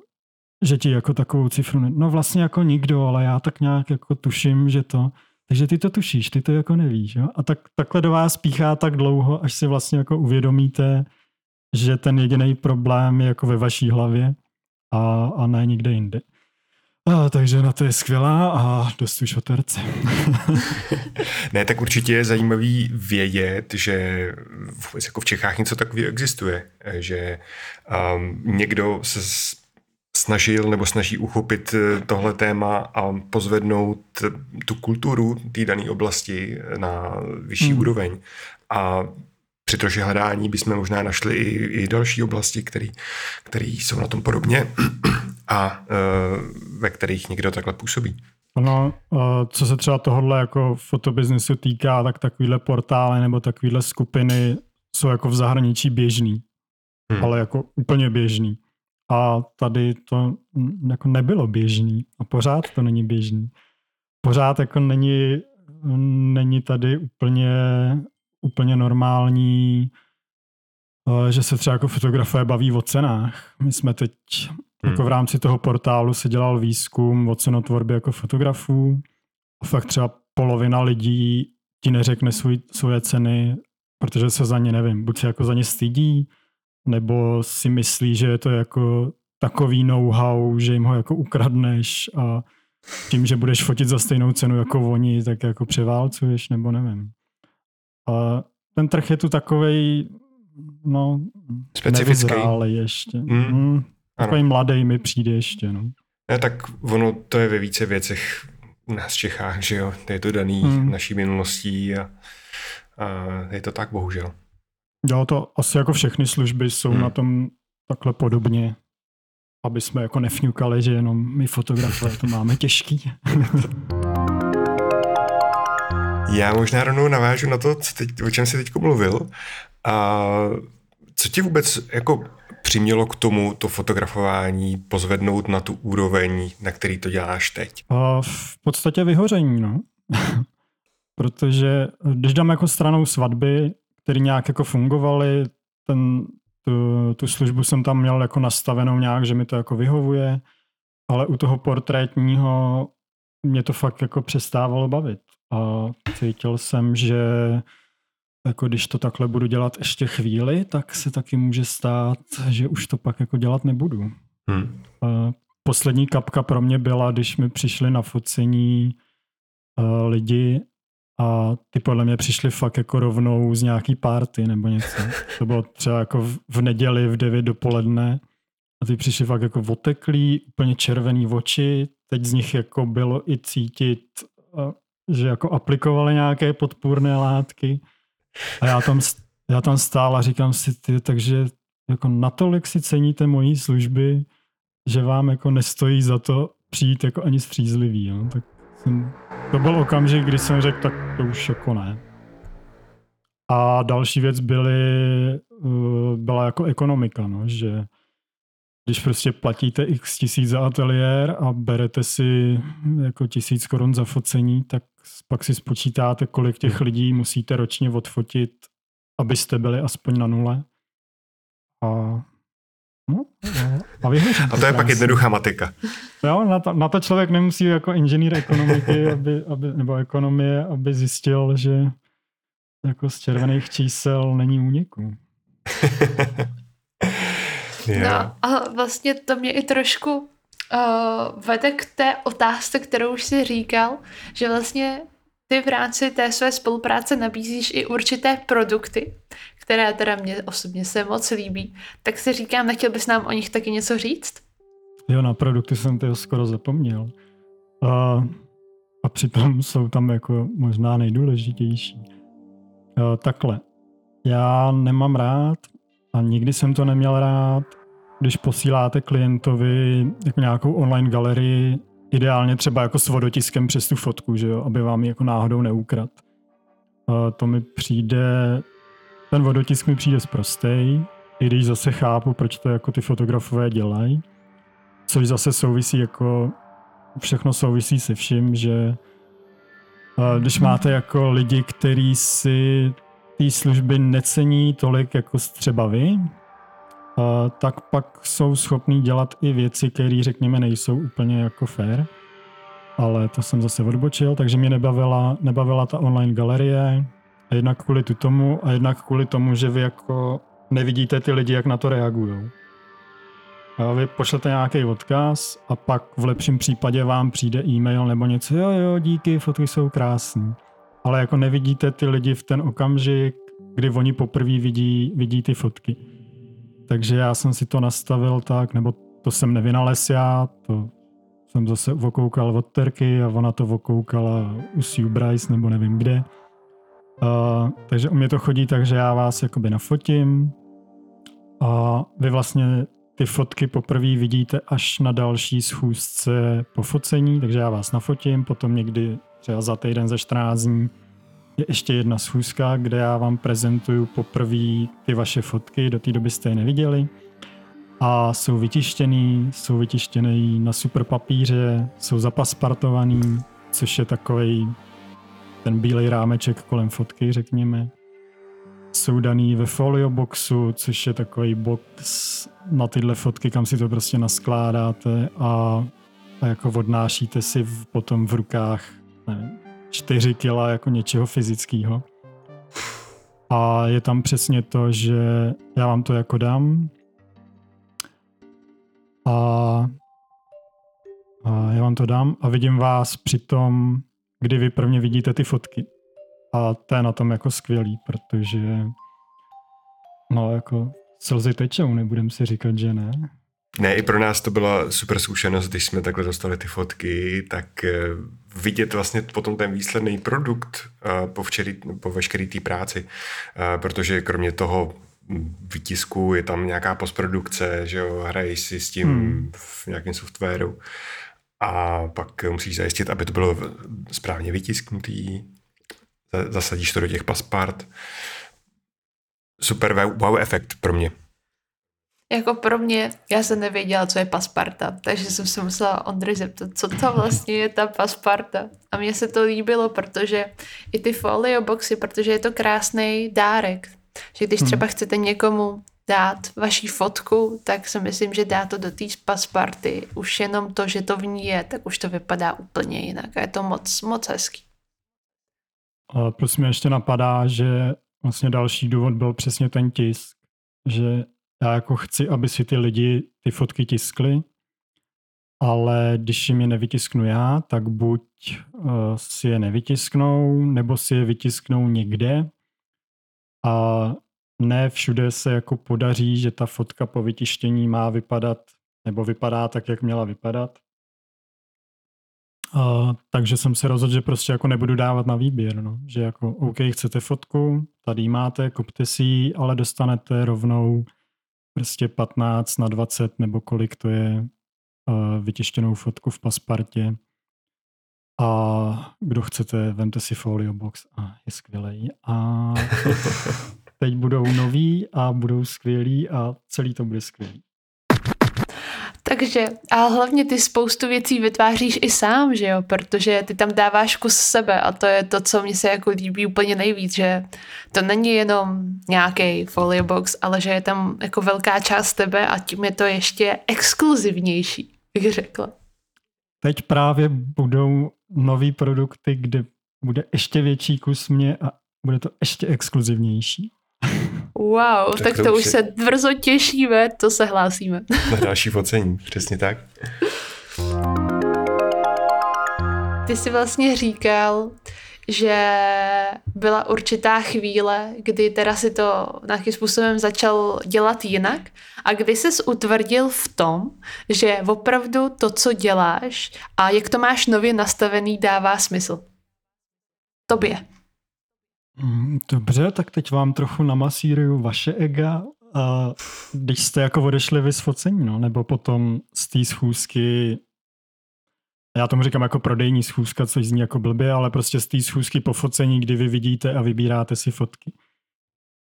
že ti jako takovou cifru ne... No vlastně jako nikdo, ale já tak nějak jako tuším, že to... Takže ty to tušíš, ty to jako nevíš. Jo? A tak, takhle do vás píchá tak dlouho, až si vlastně jako uvědomíte, že ten jediný problém je jako ve vaší hlavě a, a ne nikde jinde. A, takže na to je skvělá a dost už o terce. *laughs* ne, tak určitě je zajímavý vědět, že vůbec jako v Čechách něco takového existuje, že um, někdo se snažil nebo snaží uchopit eh, tohle téma a pozvednout tu kulturu té dané oblasti na vyšší hmm. úroveň. A při troši hledání bychom možná našli i, i další oblasti, které jsou na tom podobně *clears throat* a uh, ve kterých někdo takhle působí. No, co se třeba tohohle jako fotobiznesu týká, tak takovýhle portály nebo takovýhle skupiny jsou jako v zahraničí běžný, hmm. ale jako úplně běžný. A tady to jako nebylo běžný a pořád to není běžný. Pořád jako není, není tady úplně úplně normální, eh, že se třeba jako fotografové baví o cenách. My jsme teď hmm. jako v rámci toho portálu se dělal výzkum o cenotvorbě jako fotografů a fakt třeba polovina lidí ti neřekne svůj, svoje ceny, protože se za ně, nevím, buď se jako za ně stydí, nebo si myslí, že je to jako takový know-how, že jim ho jako ukradneš a tím, že budeš fotit za stejnou cenu jako oni, tak jako převálcuješ, nebo nevím. A ten trh je tu takový, no, specifický, ale ještě. Mm. Mm, takový ano. mladý mi přijde ještě, no. Ne, tak ono to je ve více věcech u nás v Čechách, že jo, je to daný mm. naší minulostí a, a je to tak, bohužel. Jo, to asi jako všechny služby jsou mm. na tom takhle podobně, aby jsme jako nefňukali, že jenom my fotografové to máme těžký. *laughs* Já možná rovnou navážu na to, co teď, o čem jsi teď mluvil. A co ti vůbec jako přimělo k tomu to fotografování pozvednout na tu úroveň, na který to děláš teď? A v podstatě vyhoření, no. *laughs* Protože když dám jako stranou svatby, které nějak jako fungovaly, ten, tu, tu službu jsem tam měl jako nastavenou nějak, že mi to jako vyhovuje, ale u toho portrétního mě to fakt jako přestávalo bavit a cítil jsem, že jako když to takhle budu dělat ještě chvíli, tak se taky může stát, že už to pak jako dělat nebudu. Hmm. Poslední kapka pro mě byla, když mi přišli na focení uh, lidi a ty podle mě přišli fakt jako rovnou z nějaký party nebo něco. To bylo třeba jako v, v neděli v 9 dopoledne a ty přišli fakt jako oteklí, úplně červený oči, teď z nich jako bylo i cítit uh, že jako aplikovali nějaké podpůrné látky a já tam, já tam stál a říkám si, ty, takže jako natolik si ceníte mojí služby, že vám jako nestojí za to přijít jako ani střízlivý. Jo? Tak jsem, to byl okamžik, kdy jsem řekl, tak to už jako ne. A další věc byly, uh, byla jako ekonomika, no, že když prostě platíte x tisíc za ateliér a berete si jako tisíc korun za focení, tak pak si spočítáte, kolik těch lidí musíte ročně odfotit, abyste byli aspoň na nule. A, no, a A, a to je pak jednoduchá matika. Jo, na to, na to člověk nemusí jako inženýr ekonomiky aby, aby, nebo ekonomie, aby zjistil, že jako z červených čísel není úniku. *laughs* yeah. No a vlastně to mě i trošku uh, vede k té otázce, kterou už si říkal, že vlastně ty v rámci té své spolupráce nabízíš i určité produkty, které teda mě osobně se moc líbí. Tak si říkám, nechtěl bys nám o nich taky něco říct? Jo, na produkty jsem to skoro zapomněl. A, a přitom jsou tam jako možná nejdůležitější. A, takhle. Já nemám rád a nikdy jsem to neměl rád, když posíláte klientovi jako nějakou online galerii Ideálně třeba jako s vodotiskem přes tu fotku, že jo, aby vám ji jako náhodou neukrad. Uh, to mi přijde, ten vodotisk mi přijde zprostej, i když zase chápu, proč to jako ty fotografové dělají, což zase souvisí jako, všechno souvisí se vším, že uh, když máte jako lidi, kteří si té služby necení tolik jako třeba vy, tak pak jsou schopní dělat i věci, které řekněme nejsou úplně jako fair. Ale to jsem zase odbočil, takže mě nebavila, nebavila ta online galerie. A jednak kvůli tomu a jednak kvůli tomu, že vy jako nevidíte ty lidi, jak na to reagují. Vy pošlete nějaký odkaz a pak v lepším případě vám přijde e-mail nebo něco, jo, jo, díky, fotky jsou krásné. Ale jako nevidíte ty lidi v ten okamžik, kdy oni poprvé vidí, vidí ty fotky. Takže já jsem si to nastavil tak, nebo to jsem nevynalez já, to jsem zase vokoukal od Terky a ona to vokoukala u Sue Bryce nebo nevím kde. Uh, takže u mě to chodí tak, že já vás jakoby nafotím a vy vlastně ty fotky poprvé vidíte až na další schůzce po focení, takže já vás nafotím, potom někdy třeba za týden, ze 14 dní je ještě jedna schůzka, kde já vám prezentuju poprvé ty vaše fotky, do té doby jste je neviděli. A jsou vytištěný, jsou vytištěný na super papíře, jsou zapaspartovaný, což je takový ten bílej rámeček kolem fotky, řekněme. Jsou daný ve folio boxu, což je takový box na tyhle fotky, kam si to prostě naskládáte a, a jako odnášíte si v, potom v rukách nevím, 4 kila jako něčeho fyzického. A je tam přesně to, že já vám to jako dám a, a já vám to dám a vidím vás při tom, kdy vy prvně vidíte ty fotky. A to je na tom jako skvělý, protože no jako slzy tečou, nebudem si říkat, že ne. Ne, i pro nás to byla super zkušenost, když jsme takhle dostali ty fotky, tak eh, vidět vlastně potom ten výsledný produkt eh, po, včerý, po veškeré té práci, eh, protože kromě toho výtisku je tam nějaká postprodukce, že jo, hraješ si s tím hmm. v nějakém softwaru a pak musíš zajistit, aby to bylo správně vytisknutý, zasadíš to do těch paspart. Super wow efekt pro mě. Jako pro mě, já jsem nevěděla, co je pasparta, takže jsem se musela Ondry zeptat, co to vlastně je ta pasparta. A mně se to líbilo, protože i ty folio boxy, protože je to krásný dárek. Že když hmm. třeba chcete někomu dát vaší fotku, tak si myslím, že dá to do té pasparty. Už jenom to, že to v ní je, tak už to vypadá úplně jinak. A je to moc, moc hezký. A plus mě ještě napadá, že vlastně další důvod byl přesně ten tisk, že já jako chci, aby si ty lidi ty fotky tiskly, ale když jim je nevytisknu já, tak buď uh, si je nevytisknou, nebo si je vytisknou někde a ne všude se jako podaří, že ta fotka po vytištění má vypadat, nebo vypadá tak, jak měla vypadat. Uh, takže jsem se rozhodl, že prostě jako nebudu dávat na výběr, no. že jako OK, chcete fotku, tady máte, kupte si ji, ale dostanete rovnou prostě 15 na 20 nebo kolik to je uh, vytištěnou fotku v paspartě. A kdo chcete, vemte si folio box a je skvělý. A *laughs* teď budou noví a budou skvělí a celý to bude skvělý. Takže a hlavně ty spoustu věcí vytváříš i sám, že jo, protože ty tam dáváš kus sebe a to je to, co mě se jako líbí úplně nejvíc, že to není jenom nějaký folio box, ale že je tam jako velká část tebe a tím je to ještě exkluzivnější, bych řekla. Teď právě budou nový produkty, kde bude ještě větší kus mě a bude to ještě exkluzivnější. Wow, tak, tak to, to už se brzo těšíme, to se hlásíme. Na další focení, přesně tak. Ty jsi vlastně říkal, že byla určitá chvíle, kdy teda si to nějakým způsobem začal dělat jinak a kdy jsi utvrdil v tom, že opravdu to, co děláš a jak to máš nově nastavený, dává smysl. Tobě. Mm, dobře, tak teď vám trochu namasíruju vaše ega, a když jste jako odešli vy z focení, no, nebo potom z té schůzky, já tomu říkám jako prodejní schůzka, což zní jako blbě, ale prostě z té schůzky po focení, kdy vy vidíte a vybíráte si fotky.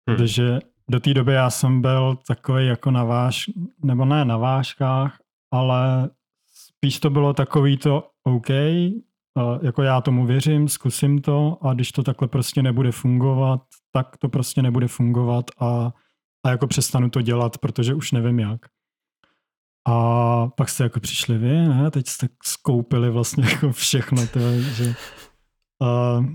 Hmm. Protože do té doby já jsem byl takový jako na váš, nebo ne na váškách, ale spíš to bylo takový to OK, jako já tomu věřím, zkusím to a když to takhle prostě nebude fungovat, tak to prostě nebude fungovat a, a jako přestanu to dělat, protože už nevím jak. A pak jste jako přišli vy, ne? teď jste skoupili vlastně *laughs* jako všechno, to, že uh,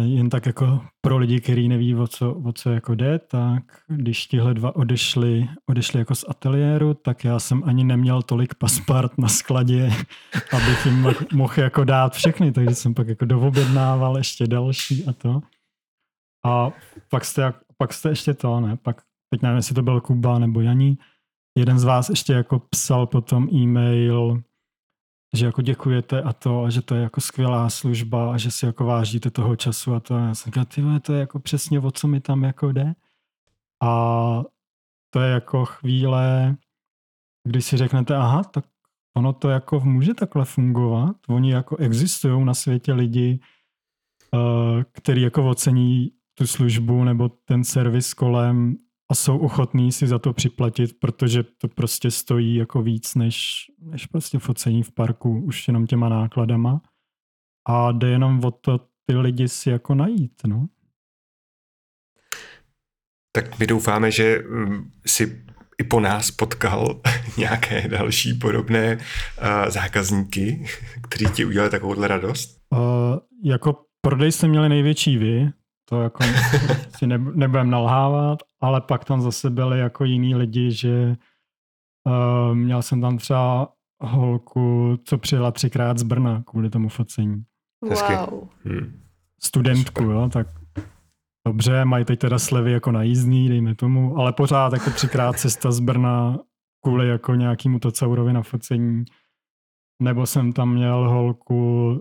jen tak jako pro lidi, kteří neví, o co, o co jako jde, tak když tihle dva odešli, odešli jako z ateliéru, tak já jsem ani neměl tolik paspart na skladě, *laughs* abych jim mohl jako dát všechny, takže jsem pak jako dovobjednával ještě další a to. A pak jste, pak jste ještě to, ne, pak, teď nevím, jestli to byl Kuba nebo Janí, jeden z vás ještě jako psal potom e-mail, že jako děkujete a to, a že to je jako skvělá služba a že si jako vážíte toho času a to. A já jsem říkal, ty to je jako přesně o co mi tam jako jde. A to je jako chvíle, když si řeknete, aha, tak ono to jako může takhle fungovat. Oni jako existují na světě lidi, uh, který jako ocení tu službu nebo ten servis kolem a jsou ochotní si za to připlatit, protože to prostě stojí jako víc než, než prostě focení v parku už jenom těma nákladama. A jde jenom o to ty lidi si jako najít, no. Tak my doufáme, že mm, si i po nás potkal *laughs* nějaké další podobné uh, zákazníky, kteří ti udělali takovouhle radost? Uh, jako prodej jste měli největší vy, to jako *laughs* si nebudem nalhávat, ale pak tam zase byli jako jiní lidi, že uh, měl jsem tam třeba holku, co přijela třikrát z Brna kvůli tomu focení. Wow. Hmm. Studentku, Super. jo, tak dobře, mají teď teda slevy jako na jízdný, dejme tomu, ale pořád jako třikrát cesta z Brna kvůli jako nějakému Tocaurovi na focení. Nebo jsem tam měl holku,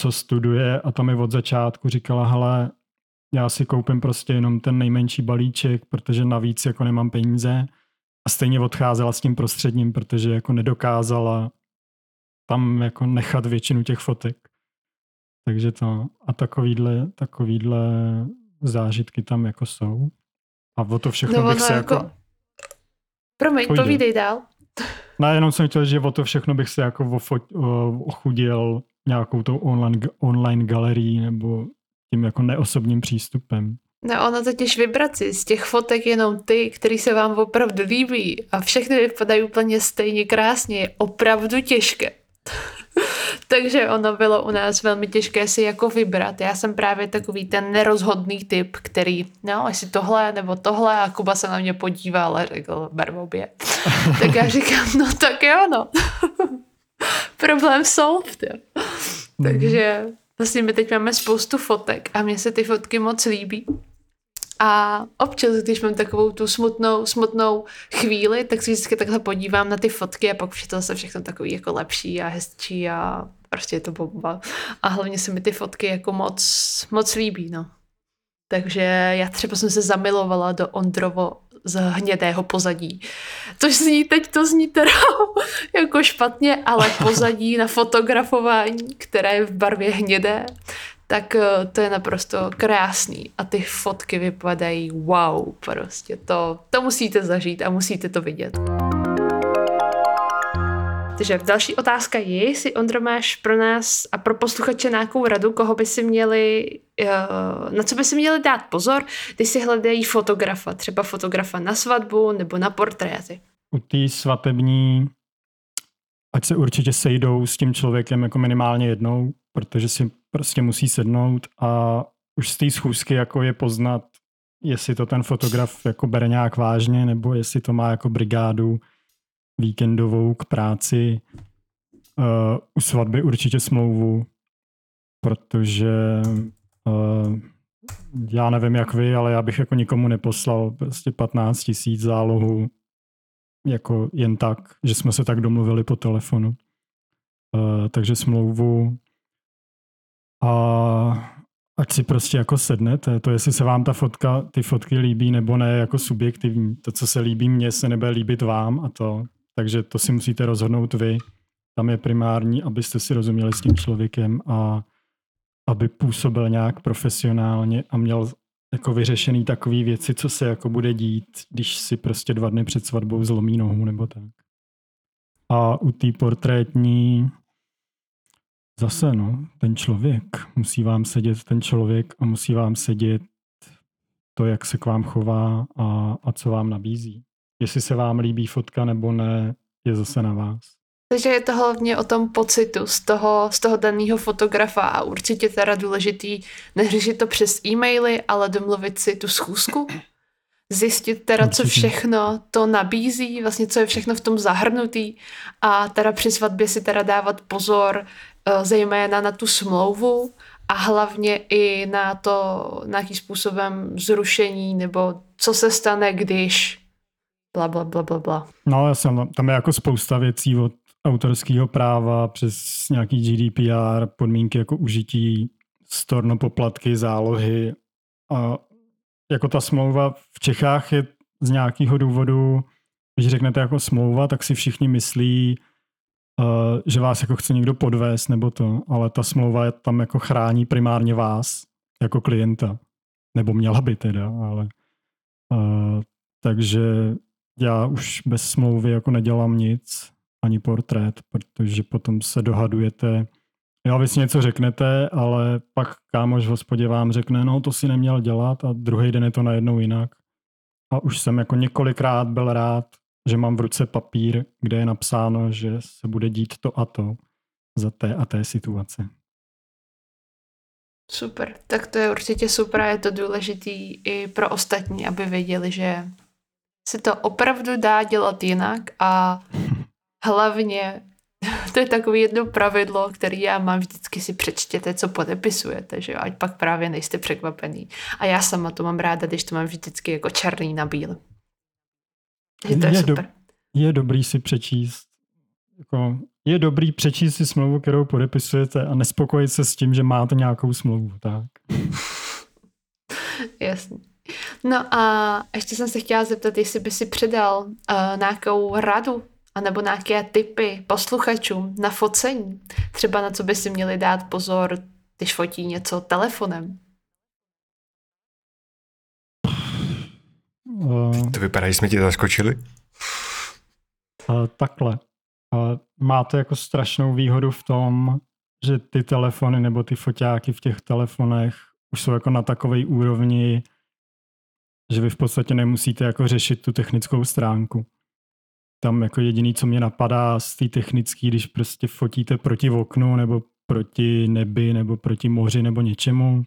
co studuje a tam mi od začátku říkala, hele, já si koupím prostě jenom ten nejmenší balíček, protože navíc jako nemám peníze a stejně odcházela s tím prostředním, protože jako nedokázala tam jako nechat většinu těch fotek. Takže to a takovýhle, takovýhle zážitky tam jako jsou. A o to všechno no, bych se jako... jako... Promiň, povídej. povídej dál. No, jenom jsem chtěl, že o to všechno bych se jako ochudil nějakou tou online, online galerii nebo tím jako neosobním přístupem. No ono totiž vibraci z těch fotek jenom ty, který se vám opravdu líbí a všechny vypadají úplně stejně krásně, je opravdu těžké. *laughs* Takže ono bylo u nás velmi těžké si jako vybrat. Já jsem právě takový ten nerozhodný typ, který, no, jestli tohle nebo tohle a Kuba se na mě podíval a řekl, ber obě. *laughs* tak já říkám, no tak jo, no. *laughs* Problém solved, jo. Mhm. Takže Vlastně my teď máme spoustu fotek a mně se ty fotky moc líbí. A občas, když mám takovou tu smutnou, smutnou chvíli, tak si vždycky takhle podívám na ty fotky a pak už je to zase všechno takový jako lepší a hezčí a prostě je to bomba. A hlavně se mi ty fotky jako moc, moc líbí, no. Takže já třeba jsem se zamilovala do Ondrovo z hnědého pozadí. Což zní, teď to zní teda *laughs* jako špatně, ale *laughs* pozadí na fotografování, které je v barvě hnědé, tak eh, to je naprosto krásný. A ty fotky vypadají wow, prostě to, to musíte zažít a musíte to vidět. Takže další otázka je, jestli Ondro máš pro nás a pro posluchače nějakou radu, koho by si měli, eh, na co by si měli dát pozor, když si hledají fotografa, třeba fotografa na svatbu nebo na portréty. U té svatební, ať se určitě sejdou s tím člověkem jako minimálně jednou, protože si prostě musí sednout a už z té schůzky jako je poznat, jestli to ten fotograf jako bere nějak vážně, nebo jestli to má jako brigádu víkendovou k práci. Uh, u svatby určitě smlouvu, protože uh, já nevím jak vy, ale já bych jako nikomu neposlal prostě 15 tisíc zálohu jako jen tak, že jsme se tak domluvili po telefonu. Uh, takže smlouvu a ať si prostě jako sednete, to jestli se vám ta fotka, ty fotky líbí nebo ne, jako subjektivní. To, co se líbí mně, se nebude líbit vám a to. Takže to si musíte rozhodnout vy. Tam je primární, abyste si rozuměli s tím člověkem a aby působil nějak profesionálně a měl jako vyřešený takové věci, co se jako bude dít, když si prostě dva dny před svatbou zlomí nohu nebo tak. A u té portrétní zase, no, ten člověk. Musí vám sedět ten člověk a musí vám sedět to, jak se k vám chová a, a co vám nabízí. Jestli se vám líbí fotka nebo ne, je zase na vás. Takže je to hlavně o tom pocitu z toho, z toho daného fotografa a určitě teda důležitý neřešit to přes e-maily, ale domluvit si tu schůzku, zjistit teda, co všechno to nabízí, vlastně co je všechno v tom zahrnutý a teda při svatbě si teda dávat pozor, Eh, zejména na tu smlouvu a hlavně i na to nějakým způsobem zrušení nebo co se stane, když bla, bla, bla, bla, bla. No, já jsem, tam je jako spousta věcí od autorského práva přes nějaký GDPR, podmínky jako užití, storno poplatky, zálohy a jako ta smlouva v Čechách je z nějakého důvodu, když řeknete jako smlouva, tak si všichni myslí, uh, že vás jako chce někdo podvést nebo to, ale ta smlouva je tam jako chrání primárně vás jako klienta. Nebo měla by teda, ale uh, takže já už bez smlouvy jako nedělám nic, ani portrét, protože potom se dohadujete, jo, vy si něco řeknete, ale pak kámoš v hospodě vám řekne, no to si neměl dělat a druhý den je to najednou jinak. A už jsem jako několikrát byl rád, že mám v ruce papír, kde je napsáno, že se bude dít to a to za té a té situace. Super, tak to je určitě super a je to důležitý i pro ostatní, aby věděli, že se to opravdu dá dělat jinak a hlavně *laughs* to je takové jedno pravidlo, které já mám, vždycky si přečtěte, co podepisujete, že jo, ať pak právě nejste překvapený. A já sama to mám ráda, když to mám vždycky jako černý na bílém. Je to je, je, super. Do, je dobrý si přečíst jako, je dobrý přečíst si smlouvu, kterou podepisujete a nespokojit se s tím, že máte nějakou smlouvu, tak. *laughs* Jasně. No a ještě jsem se chtěla zeptat, jestli by si předal uh, nějakou radu anebo nějaké typy posluchačům na focení. Třeba na co by si měli dát pozor, když fotí něco telefonem. Uh, to vypadá, že jsme ti zaskočili? Uh, takhle. Uh, máte jako strašnou výhodu v tom, že ty telefony nebo ty foťáky v těch telefonech už jsou jako na takové úrovni, že vy v podstatě nemusíte jako řešit tu technickou stránku. Tam jako jediný, co mě napadá z té technické, když prostě fotíte proti oknu nebo proti nebi nebo proti moři nebo něčemu,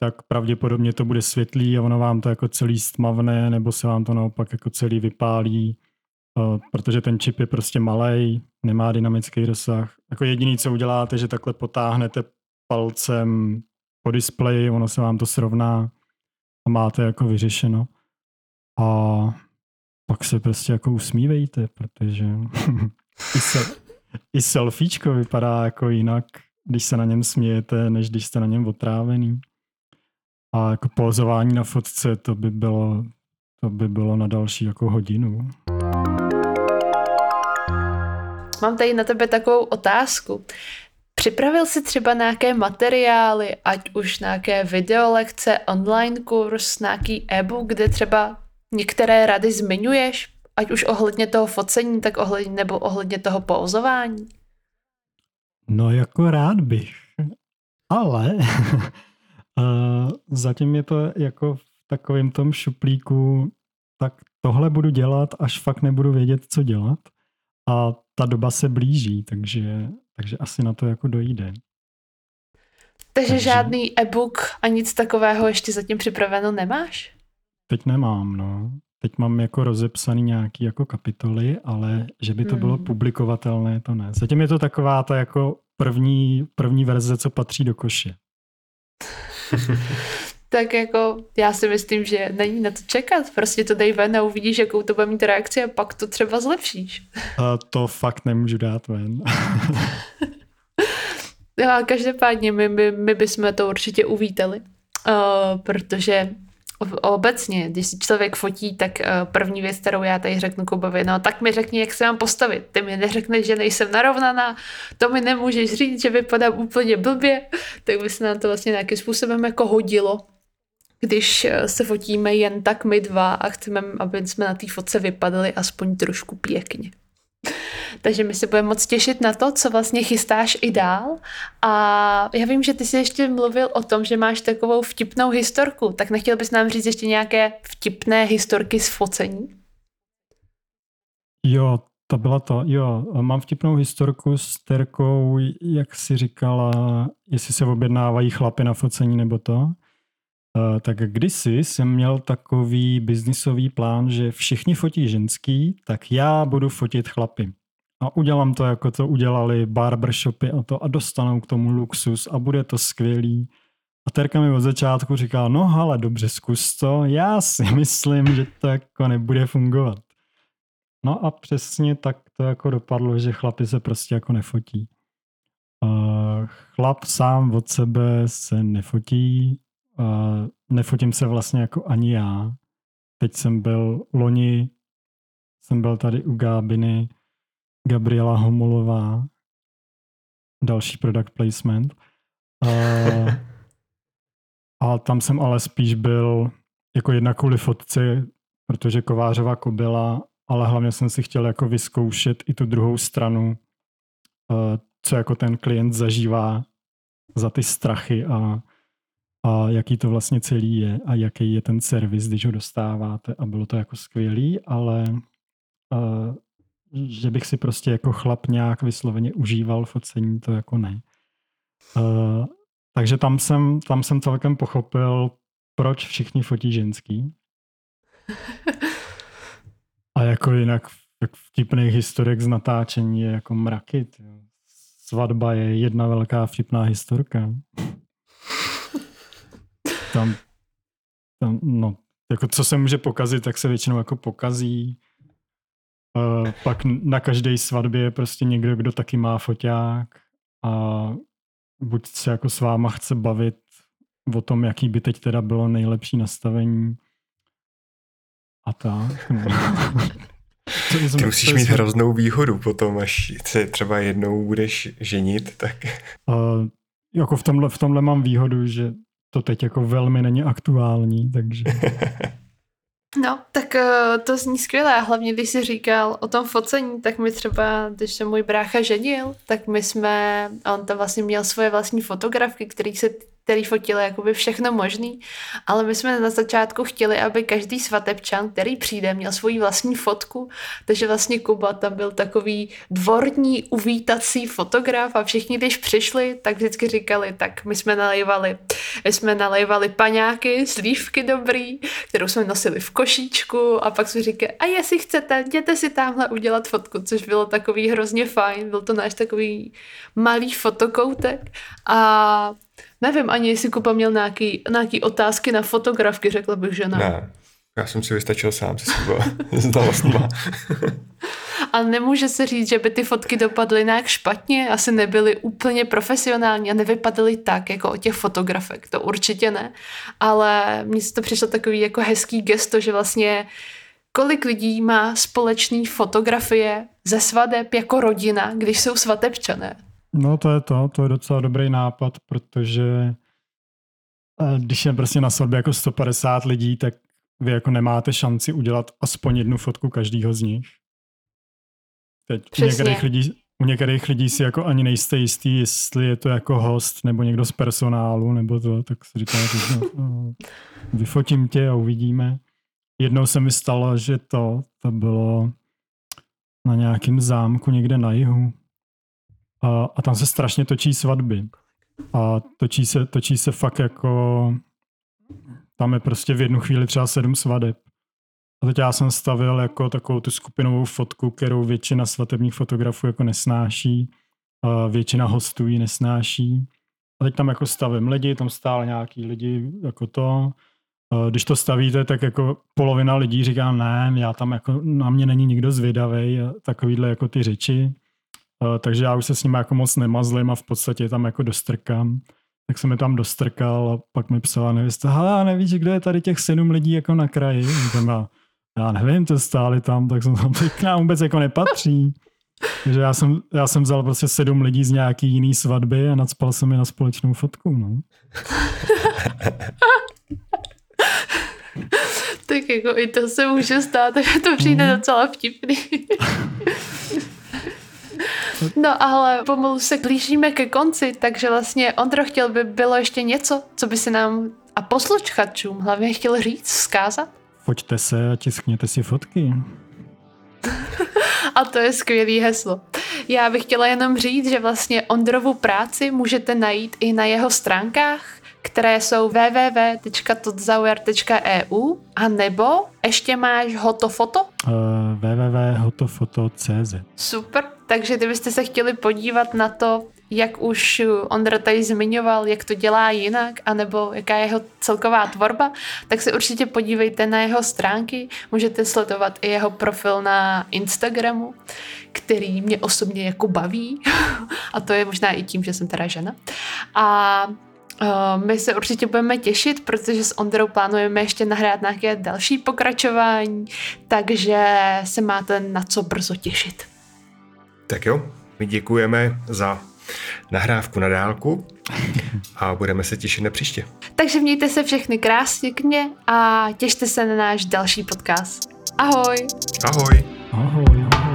tak pravděpodobně to bude světlý a ono vám to jako celý stmavne, nebo se vám to naopak jako celý vypálí, eh, protože ten čip je prostě malý, nemá dynamický rozsah. Jako jediný, co uděláte, že takhle potáhnete palcem po displeji, ono se vám to srovná a máte jako vyřešeno. A pak se prostě jako usmívejte, protože *laughs* i, se, i selfiečko vypadá jako jinak, když se na něm smějete, než když jste na něm otrávený. A jako pozování na fotce, to by bylo, to by bylo na další jako hodinu. Mám tady na tebe takovou otázku. Připravil jsi třeba nějaké materiály, ať už nějaké videolekce, online kurz, nějaký e-book, kde třeba některé rady zmiňuješ ať už ohledně toho focení, tak ohledně, nebo ohledně toho pouzování? No jako rád bych, ale uh, *laughs* zatím je to jako v takovém tom šuplíku, tak tohle budu dělat, až fakt nebudu vědět, co dělat. A ta doba se blíží, takže, takže asi na to jako dojde. Takže, takže žádný e-book a nic takového ještě zatím připraveno nemáš? Teď nemám, no. Teď mám jako rozepsaný nějaký jako kapitoly, ale že by to hmm. bylo publikovatelné, to ne. Zatím je to taková ta jako první, první verze, co patří do koše. *laughs* tak jako já si myslím, že není na to čekat. Prostě to dej ven a uvidíš, jakou to bude mít reakci a pak to třeba zlepšíš. A to fakt nemůžu dát ven. *laughs* a každopádně my, my, my bychom to určitě uvítali, uh, protože obecně, když si člověk fotí, tak uh, první věc, kterou já tady řeknu Kubovi, no tak mi řekni, jak se mám postavit. Ty mi neřekneš, že nejsem narovnaná, to mi nemůžeš říct, že vypadám úplně blbě, tak by se nám to vlastně nějakým způsobem jako hodilo když eh, se fotíme jen tak my dva a chceme, aby jsme na té fotce vypadali aspoň trošku pěkně. *laughs* Takže my se budeme moc těšit na to, co vlastně chystáš i dál. A já vím, že ty jsi ještě mluvil o tom, že máš takovou vtipnou historku. Tak nechtěl bys nám říct ještě nějaké vtipné historky z focení? Jo, to byla to. Jo, mám vtipnou historku s Terkou, jak si říkala, jestli se objednávají chlapy na focení nebo to. Uh, tak kdysi jsem měl takový biznisový plán, že všichni fotí ženský, tak já budu fotit chlapy. A udělám to, jako to udělali barbershopy a to a dostanou k tomu luxus a bude to skvělý. A Terka mi od začátku říká, no ale dobře, zkus to, já si *laughs* myslím, že to jako nebude fungovat. No a přesně tak to jako dopadlo, že chlapi se prostě jako nefotí. Uh, chlap sám od sebe se nefotí, Uh, nefotím se vlastně jako ani já. Teď jsem byl loni, jsem byl tady u Gábiny, Gabriela Homolová, další product placement. Uh, *laughs* a tam jsem ale spíš byl jako jedna kvůli fotce, protože Kovářová kobila, ale hlavně jsem si chtěl jako vyzkoušet i tu druhou stranu, uh, co jako ten klient zažívá za ty strachy a a jaký to vlastně celý je a jaký je ten servis, když ho dostáváte a bylo to jako skvělý, ale uh, že bych si prostě jako chlap nějak vysloveně užíval focení, to jako ne. Uh, takže tam jsem, tam jsem celkem pochopil, proč všichni fotí ženský. A jako jinak jak vtipných historek z natáčení je jako mraky. Svatba je jedna velká vtipná historka tam, tam, no, jako co se může pokazit, tak se většinou jako pokazí. Uh, pak na každé svatbě je prostě někdo, kdo taky má foťák a buď se jako s váma chce bavit o tom, jaký by teď teda bylo nejlepší nastavení a tak. No. *laughs* Ty musíš mít hroznou výhodu potom, až se třeba jednou budeš ženit, tak... Uh, jako v tomhle, v tomhle mám výhodu, že to teď jako velmi není aktuální, takže... *laughs* No, tak uh, to zní skvěle. A hlavně, když jsi říkal o tom focení, tak mi třeba, když se můj brácha ženil, tak my jsme, on tam vlastně měl svoje vlastní fotografky, které se který fotili jakoby všechno možný, ale my jsme na začátku chtěli, aby každý svatebčan, který přijde, měl svoji vlastní fotku, takže vlastně Kuba tam byl takový dvorní uvítací fotograf a všichni, když přišli, tak vždycky říkali, tak my jsme nalejvali, my jsme nalejvali paňáky, slívky dobrý, kterou jsme nosili v košíčku. A pak jsme říkali, a jestli chcete, jděte si tamhle udělat fotku, což bylo takový hrozně fajn, byl to náš takový malý fotokoutek. A Nevím ani, jestli Kuba měl nějaký, nějaký otázky na fotografky, řekla bych, že ne. Ne, já jsem si vystačil sám se sebou *laughs* znalostma. A nemůže se říct, že by ty fotky dopadly nějak špatně, asi nebyly úplně profesionální a nevypadaly tak, jako od těch fotografek, to určitě ne. Ale mně se to přišlo takový jako hezký gesto, že vlastně kolik lidí má společný fotografie ze svadeb jako rodina, když jsou svatebčané. No to je to, to je docela dobrý nápad, protože eh, když je prostě na svatbě jako 150 lidí, tak vy jako nemáte šanci udělat aspoň jednu fotku každýho z nich. Teď u některých, lidí, u některých lidí si jako ani nejste jistý, jestli je to jako host nebo někdo z personálu, nebo to, tak si říká, že no, *laughs* vyfotím tě a uvidíme. Jednou se mi stalo, že to, to bylo na nějakém zámku někde na jihu. A, a tam se strašně točí svatby. A točí se, točí se fakt jako... Tam je prostě v jednu chvíli třeba sedm svadeb. A teď já jsem stavil jako takovou tu skupinovou fotku, kterou většina svatebních fotografů jako nesnáší. A většina hostů ji nesnáší. A teď tam jako stavím lidi, tam stále nějaký lidi jako to. Když to stavíte, tak jako polovina lidí říká, ne, já tam jako, na mě není nikdo zvědavý, takovýhle jako ty řeči. Takže já už se s ním jako moc nemazlím a v podstatě tam jako dostrkám. Tak jsem mi tam dostrkal a pak mi psala nevěsta, hele, nevíš, kdo je tady těch sedm lidí jako na kraji? já, já nevím, to stáli tam, tak jsem tam, *laughs* k nám vůbec jako nepatří. Takže já jsem, já jsem vzal prostě sedm lidí z nějaký jiný svatby a nadspal jsem je na společnou fotku, no. *laughs* tak jako i to se může stát, takže to přijde mm. docela vtipný. *laughs* No ale pomalu se blížíme ke konci, takže vlastně Ondro chtěl by bylo ještě něco, co by si nám a posluchačům hlavně chtěl říct, zkázat? Pojďte se a tiskněte si fotky. *laughs* a to je skvělý heslo. Já bych chtěla jenom říct, že vlastně Ondrovu práci můžete najít i na jeho stránkách které jsou www.todzauer.eu a nebo ještě máš hotofoto? Uh, www.hotofoto.cz Super, takže kdybyste se chtěli podívat na to, jak už Ondra tady zmiňoval, jak to dělá jinak, anebo jaká je jeho celková tvorba, tak se určitě podívejte na jeho stránky. Můžete sledovat i jeho profil na Instagramu, který mě osobně jako baví. *laughs* A to je možná i tím, že jsem teda žena. A Uh, my se určitě budeme těšit, protože s Ondrou plánujeme ještě nahrát nějaké další pokračování, takže se máte na co brzo těšit. Tak jo, my děkujeme za nahrávku na dálku a budeme se těšit na příště. Takže mějte se všechny krásně k mně a těšte se na náš další podcast. Ahoj! Ahoj! Ahoj!